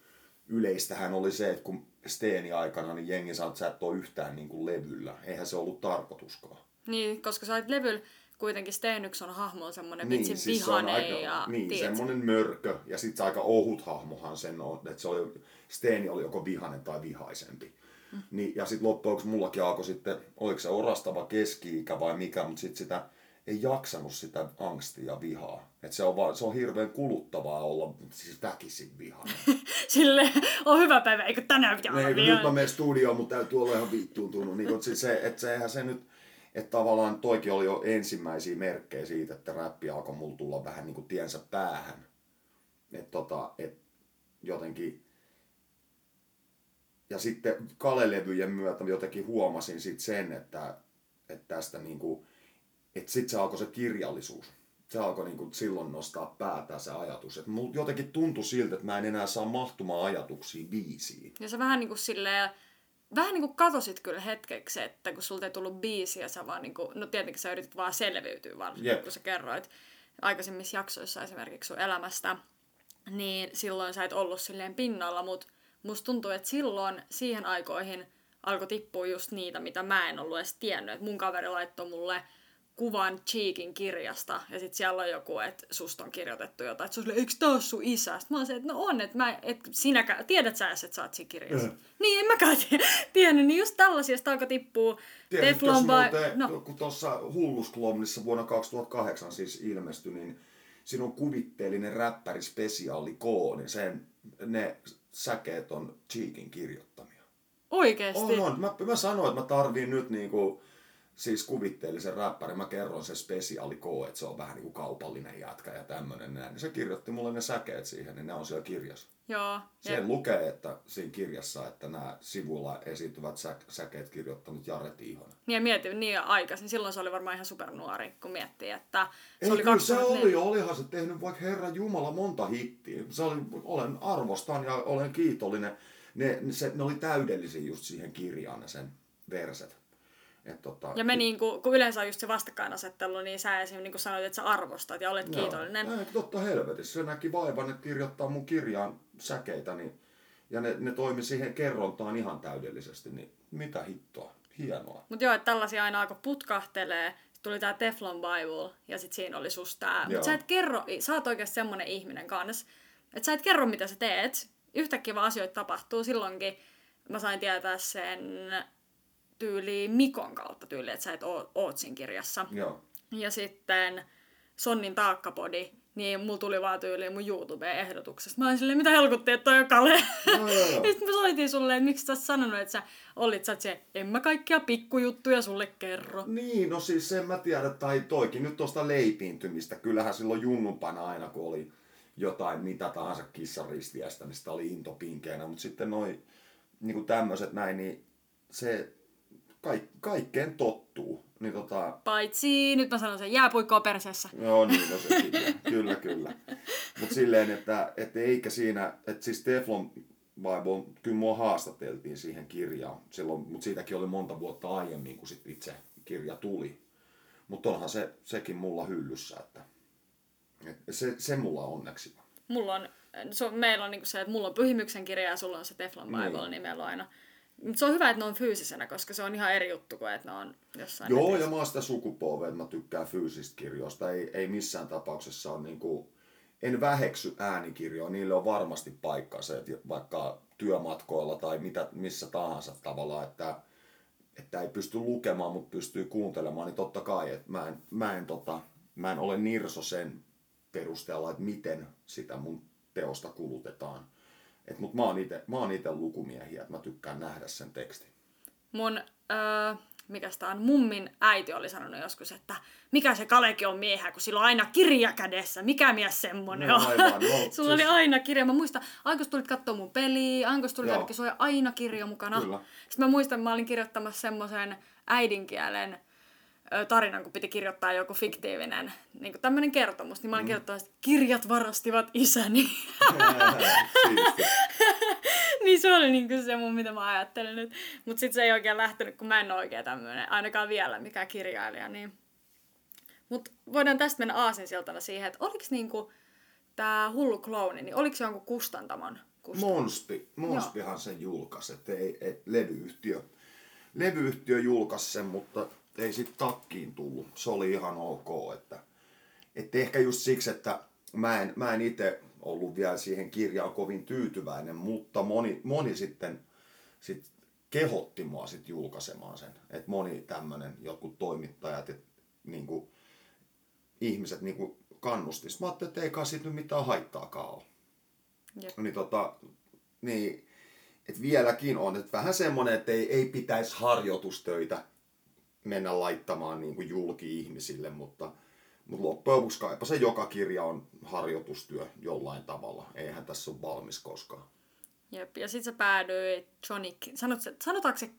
yleistähän oli se, että kun Steeni aikana, niin jengi sanoi, että sä et ole yhtään niinku levyllä. Eihän se ollut tarkoituskaan. Niin, koska sä olet levyllä kuitenkin Steenykson hahmo on semmoinen niin, vitsin siis se vihane aika, ja Niin, tiedät, semmoinen mörkö. Ja sitten se aika ohut hahmohan sen on, että se oli, Steeni oli joko vihanen tai vihaisempi. Mm. Niin, ja sitten loppujen mullakin alkoi sitten, oliko se orastava keski-ikä vai mikä, mutta sitten sitä ei jaksanut sitä angstia ja vihaa. Et se, on vaan, se on hirveän kuluttavaa olla siis väkisin vihainen. sille on hyvä päivä, eikö tänään pitää olla vielä? nyt mä menen studioon, mutta täytyy olla ihan vittuuntunut. Niin, kun se, että se, eihän se nyt, että tavallaan toikin oli jo ensimmäisiä merkkejä siitä, että räppi alkoi mulla tulla vähän niin kuin tiensä päähän. Että tota, et jotenkin... Ja sitten Kale-levyjen myötä jotenkin huomasin sit sen, että, että tästä niinku, että sitten se alkoi se kirjallisuus. Se alkoi niinku silloin nostaa päätään se ajatus. Että mulla jotenkin tuntui siltä, että mä en enää saa mahtumaan ajatuksiin biisiin. Ja sä vähän niinku silleen, vähän niinku katosit kyllä hetkeksi, että kun sulta ei tullut biisiä, sä vaan niinku, no tietenkin sä yritit vaan selviytyä varsinkin, Jep. kun sä kerroit aikaisemmissa jaksoissa esimerkiksi sun elämästä, niin silloin sä et ollut silleen pinnalla, mutta musta tuntuu, että silloin siihen aikoihin alkoi tippua just niitä, mitä mä en ollut edes tiennyt. Et mun kaveri laittoi mulle kuvan Cheekin kirjasta, ja sitten siellä on joku, että susta on kirjoitettu jotain, että se on silleen, eikö tää ole sun isä? Sitten mä oon se, että no on, että mä, et sinäkään, tiedät sä edes, että sä oot siinä kirjassa? Mm. Niin, en mäkään tie- tiennyt, niin just tällaisia sitä alkoi tippua. Teflon by... muuten, No, kun tuossa Hullusklomnissa vuonna 2008 siis ilmestyi, niin siinä on kuvitteellinen räppäri spesiaali K, niin sen, ne säkeet on Cheekin kirjoittamia. oikeesti. On, on. Mä, mä sanoin, että mä tarviin nyt niinku, siis kuvitteellisen räppärin. Mä kerron se spesiaali K, että se on vähän niinku kaupallinen jätkä ja tämmönen näin. Niin se kirjoitti mulle ne säkeet siihen, niin ne on siellä kirjassa. Joo. Siellä lukee, että siinä kirjassa, että nämä sivulla esiintyvät sä, säkeet kirjoittanut Jare Tiihonen. Niin ja mietin niin aikaisin, silloin se oli varmaan ihan supernuori, kun miettii, että se Ei, oli kyllä se 2004. oli, olihan se tehnyt vaikka Herra Jumala monta hittiä. Se oli, olen arvostan ja olen kiitollinen. Ne, ne, se, ne oli täydellisiä just siihen kirjaan ne sen verset. Et tota, Ja me niinku, kun yleensä on just se vastakkainasettelu, niin sä esim. Niin sanoit, että sä arvostat ja olet Joo. kiitollinen. Ei, totta helvetissä. Se näki vaivan, että kirjoittaa mun kirjaan säkeitä, niin, ja ne, ne toimi siihen kerrontaan ihan täydellisesti. Niin mitä hittoa. Hienoa. Mutta joo, että tällaisia aina alkoi putkahtelee. Sitten tuli tää Teflon Bible ja sitten siinä oli susta tää. Joo. Mutta sä et kerro, sä oot oikeasti semmonen ihminen kans, että sä et kerro mitä sä teet. Yhtäkkiä vaan asioita tapahtuu. Silloinkin mä sain tietää sen tyyli Mikon kautta tyyli, että sä et oo, oot siinä kirjassa. Joo. Ja sitten Sonnin taakkapodi, niin mulla tuli vaan tyyliin mun YouTube-ehdotuksesta. Mä olin silleen, mitä helkuttiin, että toi on Kale. Joo, joo, sitten mä soitin sulle, että miksi sä oot sanonut, että sä olit, sä se, en mä kaikkia pikkujuttuja sulle kerro. Niin, no siis sen mä tiedän, tai toikin nyt tuosta leipiintymistä. Kyllähän silloin junnumpana aina, kun oli jotain mitä tahansa kissaristiästä, niin sitä oli into pinkeenä. Mutta sitten noi niin tämmöiset näin, niin se kaik, kaikkeen tottuu. Niin tota, Paitsi, nyt mä sanon sen, jääpuikkoa perseessä. Joo, niin, no sekin. kyllä, kyllä. Mutta silleen, että, että eikä siinä, että siis Teflon Bible, kyllä mua haastateltiin siihen kirjaan silloin, mutta siitäkin oli monta vuotta aiemmin, kun sit itse kirja tuli. Mutta onhan se, sekin mulla hyllyssä, että, että se, se mulla onneksi. on. Mulla on, se, meillä on niinku se, että mulla on Pyhimyksen kirja ja sulla on se Teflon Bible, Niin. niin meillä on aina. Mutta se on hyvä, että ne on fyysisenä, koska se on ihan eri juttu kuin, että ne on jossain Joo, netissä. ja mä oon sitä sukupolvea, että mä tykkään fyysistä kirjoista. Ei, ei missään tapauksessa ole niinku, en väheksy äänikirjoja, niille on varmasti paikkansa, että vaikka työmatkoilla tai mitä, missä tahansa tavalla, että, että ei pysty lukemaan, mutta pystyy kuuntelemaan, niin totta kai, että mä en, mä en, tota, mä en ole nirso sen perusteella, että miten sitä mun teosta kulutetaan. Et, mut mä oon ite, mä oon ite lukumiehiä, että mä tykkään nähdä sen tekstin. Mun, öö, mikäs tää on, mummin äiti oli sanonut joskus, että mikä se Kalekin on miehä, kun sillä on aina kirja kädessä. Mikä mies semmonen No on? aivan, no, Sulla siis- oli aina kirja. Mä muistan, kun tulit katsoa mun peliä, kun tulit sulla oli aina kirja mukana. Kyllä. Sitten mä muistan, mä olin kirjoittamassa semmoisen äidinkielen tarinan, kun piti kirjoittaa joku fiktiivinen niin tämmöinen kertomus, niin mä olin mm. kirjoittanut, että kirjat varastivat isäni. Niin se oli niinku se mun, mitä mä ajattelin nyt. Mut sit se ei oikein lähtenyt, kun mä en ole oikein tämmönen, ainakaan vielä mikä kirjailija. Niin. Mut voidaan tästä mennä aasinsiltana siihen, että oliks niinku tää hullu klooni, niin oliks se jonkun kustantamon kustantama? Monspi, Monspihan sen julkaisi, että ei, et levyyhtiö, levyyhtiö julkaisi sen, mutta ei sit takkiin tullut. Se oli ihan ok, että, että ehkä just siksi, että mä en, mä en itse ollut vielä siihen kirjaan kovin tyytyväinen, mutta moni, moni sitten sit kehotti mua sit julkaisemaan sen. Että moni tämmönen, jotkut toimittajat, et, niinku, ihmiset niinku kannusti. Sitten mä ajattelin, että ei kai siitä nyt mitään haittaakaan ole. Jep. Niin tota, niin, et vieläkin on, että vähän semmonen, että ei, ei pitäisi harjoitustöitä mennä laittamaan niin kuin julki ihmisille, mutta, mutta loppujen lopuksi kaipa se joka kirja on harjoitustyö jollain tavalla. Eihän tässä ole valmis koskaan. Jep, ja sit se päädyi Johnny, sanot, se- sanotaanko se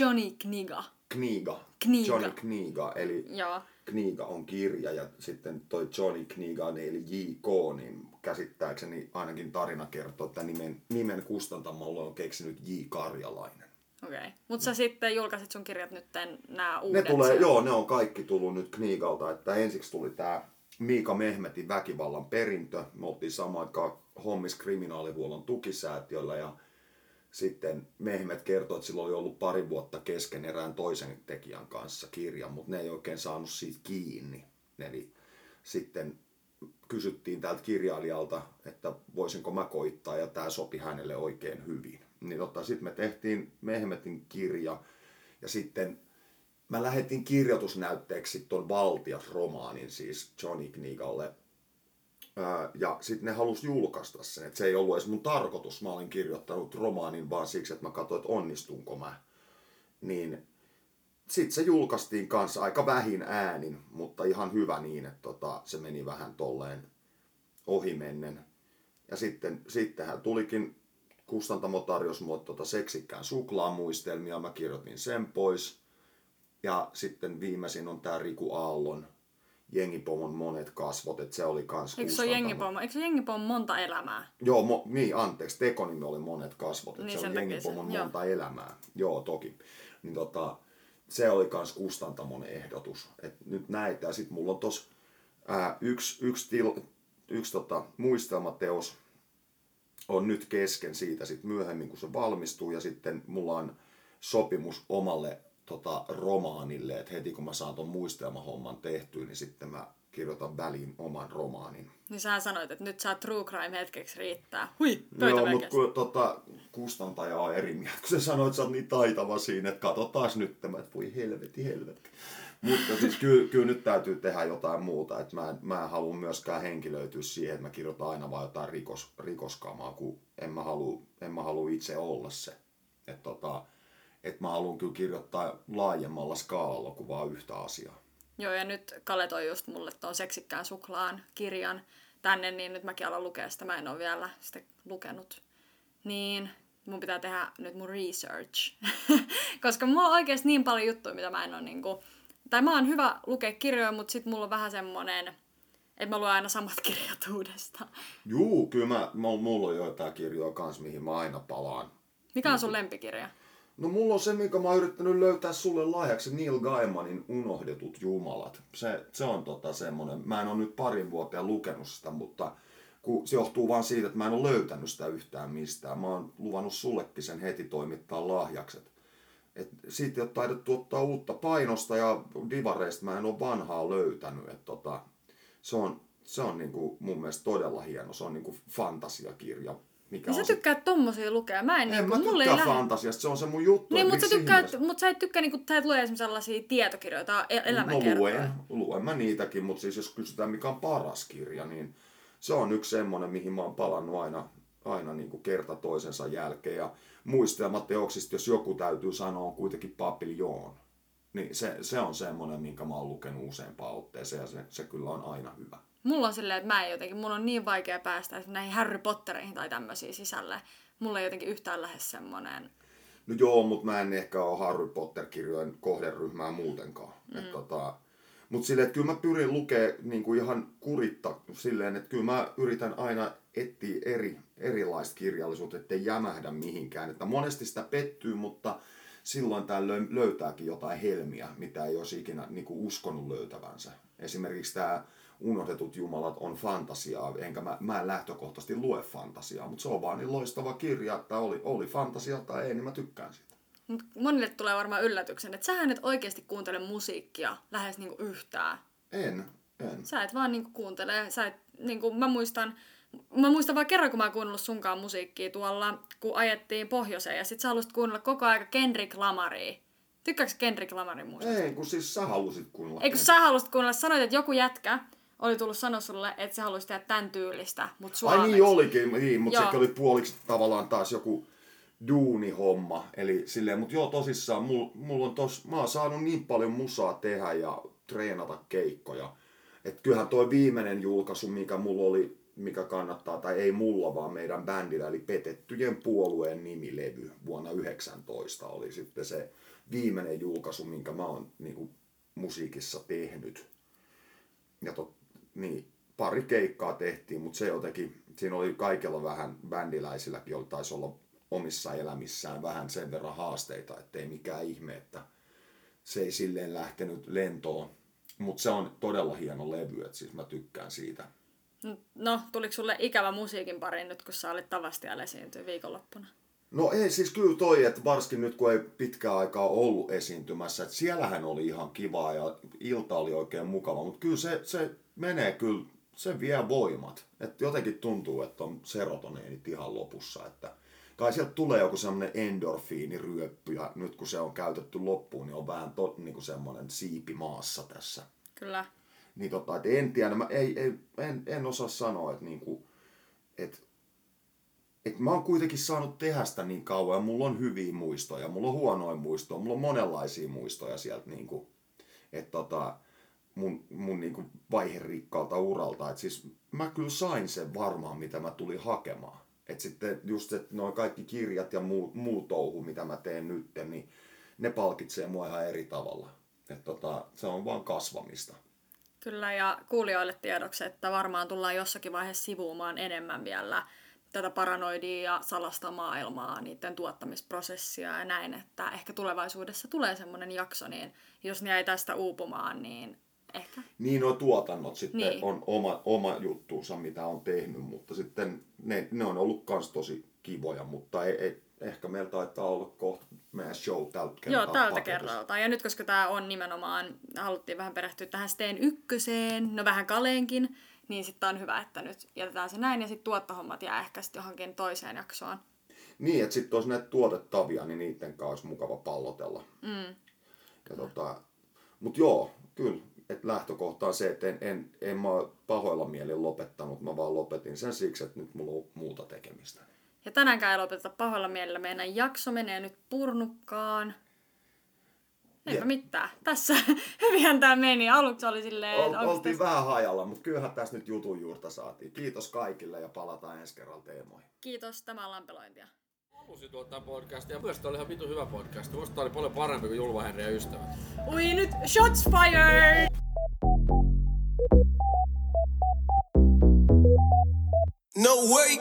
Johnny Kniga? Kniga. Kniga. Johnny Kniga, eli Joo. Kniga on kirja ja sitten toi Johnny Kniga eli J.K. niin käsittääkseni ainakin tarina kertoo, että nimen, nimen kustantamolle on keksinyt J. Karjalainen. Okei. Okay. Mut sä sitten julkaisit sun kirjat nyt nämä Ne uudet. tulee, sieltä. joo, ne on kaikki tullut nyt Kniigalta, että ensiksi tuli tää Miika Mehmetin väkivallan perintö. Me oltiin samaan aikaan hommis kriminaalihuollon tukisäätiöllä ja sitten Mehmet kertoi, että sillä oli ollut pari vuotta kesken erään toisen tekijän kanssa kirja, mutta ne ei oikein saanut siitä kiinni. Eli sitten kysyttiin tältä kirjailijalta, että voisinko mä koittaa ja tämä sopi hänelle oikein hyvin. Niin tota, sitten me tehtiin Mehmetin kirja ja sitten mä lähetin kirjoitusnäytteeksi ton Valtias-romaanin siis Johnny Knigalle. Ää, Ja sitten ne halusi julkaista sen, että se ei ollut edes mun tarkoitus. Mä olin kirjoittanut romaanin vaan siksi, että mä katsoin, että onnistunko mä. Niin sitten se julkaistiin kanssa aika vähin äänin, mutta ihan hyvä niin, että tota, se meni vähän tolleen ohimennen. Ja sitten, sittenhän tulikin kustantamo tarjosi mulle tota seksikkään suklaamuistelmia, mä kirjoitin sen pois. Ja sitten viimeisin on tää Riku Aallon Jengipomon monet kasvot, että se oli kans Eikö se ole jengipommo? Eikö se monta elämää? Joo, mo, niin, anteeksi, tekonimi oli monet kasvot, että Niin, se takia Jengipomon se- joo. monta elämää. Joo, toki. Niin tota, se oli kans kustantamon ehdotus. Et nyt näitä, ja sit mulla on tos ää, yksi, yksi, til, yksi tota, muistelmateos on nyt kesken siitä sit myöhemmin, kun se valmistuu, ja sitten mulla on sopimus omalle tota, romaanille, että heti kun mä saan ton muistelmahomman tehtyä, niin sitten mä kirjoitan väliin oman romaanin. Niin sä sanoit, että nyt saa true crime hetkeksi riittää. Hui, Joo, mutta kun tota, kustantaja on eri mieltä, kun se sanoi, että sä oot niin taitava siinä, että katsotaan nyt tämä, että voi helvetti, helvetti. Mutta siis kyllä, kyllä, nyt täytyy tehdä jotain muuta, että mä, mä en halua myöskään henkilöityä siihen, että mä kirjoitan aina vaan jotain rikos, rikoskamaa, kun en mä halua, en mä halua itse olla se. Että tota, et mä haluan kyllä kirjoittaa laajemmalla skaalalla kuin vaan yhtä asiaa. Joo, ja nyt Kale toi just mulle tuon seksikkään suklaan kirjan tänne, niin nyt mäkin alan lukea sitä. Mä en ole vielä sitä lukenut. Niin, mun pitää tehdä nyt mun research. Koska mulla on oikeasti niin paljon juttuja, mitä mä en ole niinku... Tai mä oon hyvä lukea kirjoja, mutta sit mulla on vähän semmonen, että mä luen aina samat kirjat uudestaan. Juu, kyllä mä, mul- mulla on joitain kirjoja kans, mihin mä aina palaan. Mikä on sun lempikirja? No mulla on se, minkä mä oon yrittänyt löytää sulle lahjaksi, Neil Gaimanin Unohdetut jumalat. Se, se on tota semmonen, mä en ole nyt parin vuoteen lukenut sitä, mutta kun se johtuu vaan siitä, että mä en ole löytänyt sitä yhtään mistään. Mä oon luvannut sullekin sen heti toimittaa lahjakset. Et siitä ei ole taidettu ottaa uutta painosta ja divareista mä en ole vanhaa löytänyt. Et tota, se on, se on niinku mun mielestä todella hieno. Se on niinku fantasiakirja. Mikä Niin sä on sit- tykkäät tommosia lukea. Mä en, en niinku, mä mulle ei fantasiasta, se on se mun juttu. Niin, mutta sä, tykkäät, mut sä et tykkää, niinku, sä et lue esimerkiksi sellaisia tietokirjoja tai el- No luen, luen mä niitäkin, mutta siis jos kysytään mikä on paras kirja, niin se on yksi semmonen, mihin mä oon palannut aina, aina niin kuin kerta toisensa jälkeen. Ja muistelmateoksista, jos joku täytyy sanoa, on kuitenkin Papillon. Niin se, se on semmonen, minkä mä oon lukenut useampaan otteeseen ja se, se kyllä on aina hyvä. Mulla on silleen, että mä en jotenkin, mulla on niin vaikea päästä esimerkiksi näihin Harry Pottereihin tai tämmöisiin sisälle. Mulla ei jotenkin yhtään lähes semmonen. No joo, mutta mä en ehkä ole Harry Potter-kirjojen kohderyhmää muutenkaan. Mm. Et tota, Mutta silleen, että kyllä mä pyrin lukea niin kuin ihan kuritta silleen, että kyllä mä yritän aina etsiä eri, erilaista kirjallisuutta, ettei jämähdä mihinkään. Että monesti sitä pettyy, mutta silloin tällöin löytääkin jotain helmiä, mitä ei olisi ikinä niin kuin uskonut löytävänsä. Esimerkiksi tämä Unohdetut jumalat on fantasiaa, enkä mä, mä en lähtökohtaisesti lue fantasiaa, mutta se on vaan niin loistava kirja, että oli, oli fantasia tai ei, niin mä tykkään siitä. Mut monille tulee varmaan yllätyksen, että sähän et oikeasti kuuntele musiikkia lähes niinku yhtään. En, en. Sä et vaan niinku kuuntele, sä et, niinku, mä muistan, mä muistan vaan kerran, kun mä oon kuunnellut sunkaan musiikkia tuolla, kun ajettiin pohjoiseen ja sit sä halusit kuunnella koko aika Kendrick Lamaria. Tykkääks Kendrick Lamarin musiikista? Ei, kun siis sä halusit kuunnella. Ei kun sä halusit kuunnella, sanoit, että joku jätkä oli tullut sanoa sulle, että se haluaisi tehdä tämän tyylistä, mutta suomeksi. Ai niin olikin, niin, mutta sekin oli puoliksi tavallaan taas joku duunihomma. Eli silleen, mutta joo tosissaan, mulla mul on tos, mä oon saanut niin paljon musaa tehdä ja treenata keikkoja. Että kyllähän toi viimeinen julkaisu, mikä mulla oli, mikä kannattaa, tai ei mulla, vaan meidän bändillä, eli Petettyjen puolueen nimilevy vuonna 19 oli sitten se viimeinen julkaisu, minkä mä oon niin musiikissa tehnyt. Ja tot, niin, pari keikkaa tehtiin, mutta se jotenkin, siinä oli kaikilla vähän, bändiläisilläkin oli, taisi olla omissa elämissään vähän sen verran haasteita, ettei mikään ihme, että se ei silleen lähtenyt lentoon. Mutta se on todella hieno levy, että siis mä tykkään siitä. No, tuliko sulle ikävä musiikin pari nyt, kun sä olit Tavastialla esiintyä viikonloppuna? No ei siis kyllä toi, että varsinkin nyt kun ei pitkään aikaa ollut esiintymässä, että siellähän oli ihan kivaa ja ilta oli oikein mukava, mutta kyllä se, se menee kyllä, se vie voimat. Että jotenkin tuntuu, että on serotoneenit ihan lopussa, että kai sieltä tulee joku semmoinen endorfiiniryöppy ja nyt kun se on käytetty loppuun, niin on vähän to, niin kuin semmoinen siipi maassa tässä. Kyllä. Niin tota, et en tiedä, mä ei, ei, en, en osaa sanoa, että niinku, et, et mä oon kuitenkin saanut tehdä sitä niin kauan ja mulla on hyviä muistoja, mulla on huonoja muistoja, mulla on monenlaisia muistoja sieltä niinku, että tota, mun, mun niinku vaiherikkaalta uralta. Et siis mä kyllä sain sen varmaan, mitä mä tulin hakemaan. Et sitten just että noin kaikki kirjat ja muu, muu touhu, mitä mä teen nyt, niin ne palkitsee mua ihan eri tavalla. Et tota, se on vaan kasvamista. Kyllä, ja kuulijoille tiedoksi, että varmaan tullaan jossakin vaiheessa sivuumaan enemmän vielä tätä paranoidia ja salasta maailmaa, niiden tuottamisprosessia ja näin, että ehkä tulevaisuudessa tulee semmoinen jakso, niin jos ne jäi tästä uupumaan, niin ehkä. Niin, nuo tuotannot sitten Niin. on oma, oma juttuunsa, mitä on tehnyt, mutta sitten ne, ne on ollut kans tosi kivoja, mutta ei, ei, ehkä meillä taitaa olla kohta meidän show tältä kertaa Joo, tältä kerralta. Ja nyt koska tämä on nimenomaan, haluttiin vähän perehtyä tähän Steen ykköseen, no vähän Kaleenkin, niin sitten on hyvä, että nyt jätetään se näin ja sitten tuottohommat jää ehkä sitten johonkin toiseen jaksoon. Niin, että sitten olisi näitä tuotettavia, niin niiden kanssa olisi mukava pallotella. Mm. Ja tota, mut joo, kyllä, että lähtökohta on se, että en, en, en mä pahoilla mielin lopettanut, mä vaan lopetin sen siksi, että nyt mulla on muuta tekemistä. Ja tänäänkään ei lopeteta pahoilla mielellä. Meidän jakso menee nyt purnukkaan. Eipä Jep. mitään. Tässä hyvinhän tämä meni. Aluksi oli silleen, Ol, oltiin tässä... vähän hajalla, mutta kyllähän tässä nyt jutun juurta saatiin. Kiitos kaikille ja palataan ensi kerralla teemoihin. Kiitos, tämä on lampelointia. Halusin tuottaa podcastia ja myös oli ihan vitu hyvä podcast. Musta tää oli paljon parempi kuin Julva Henri ja ystävät. Ui nyt, shots fired! No way.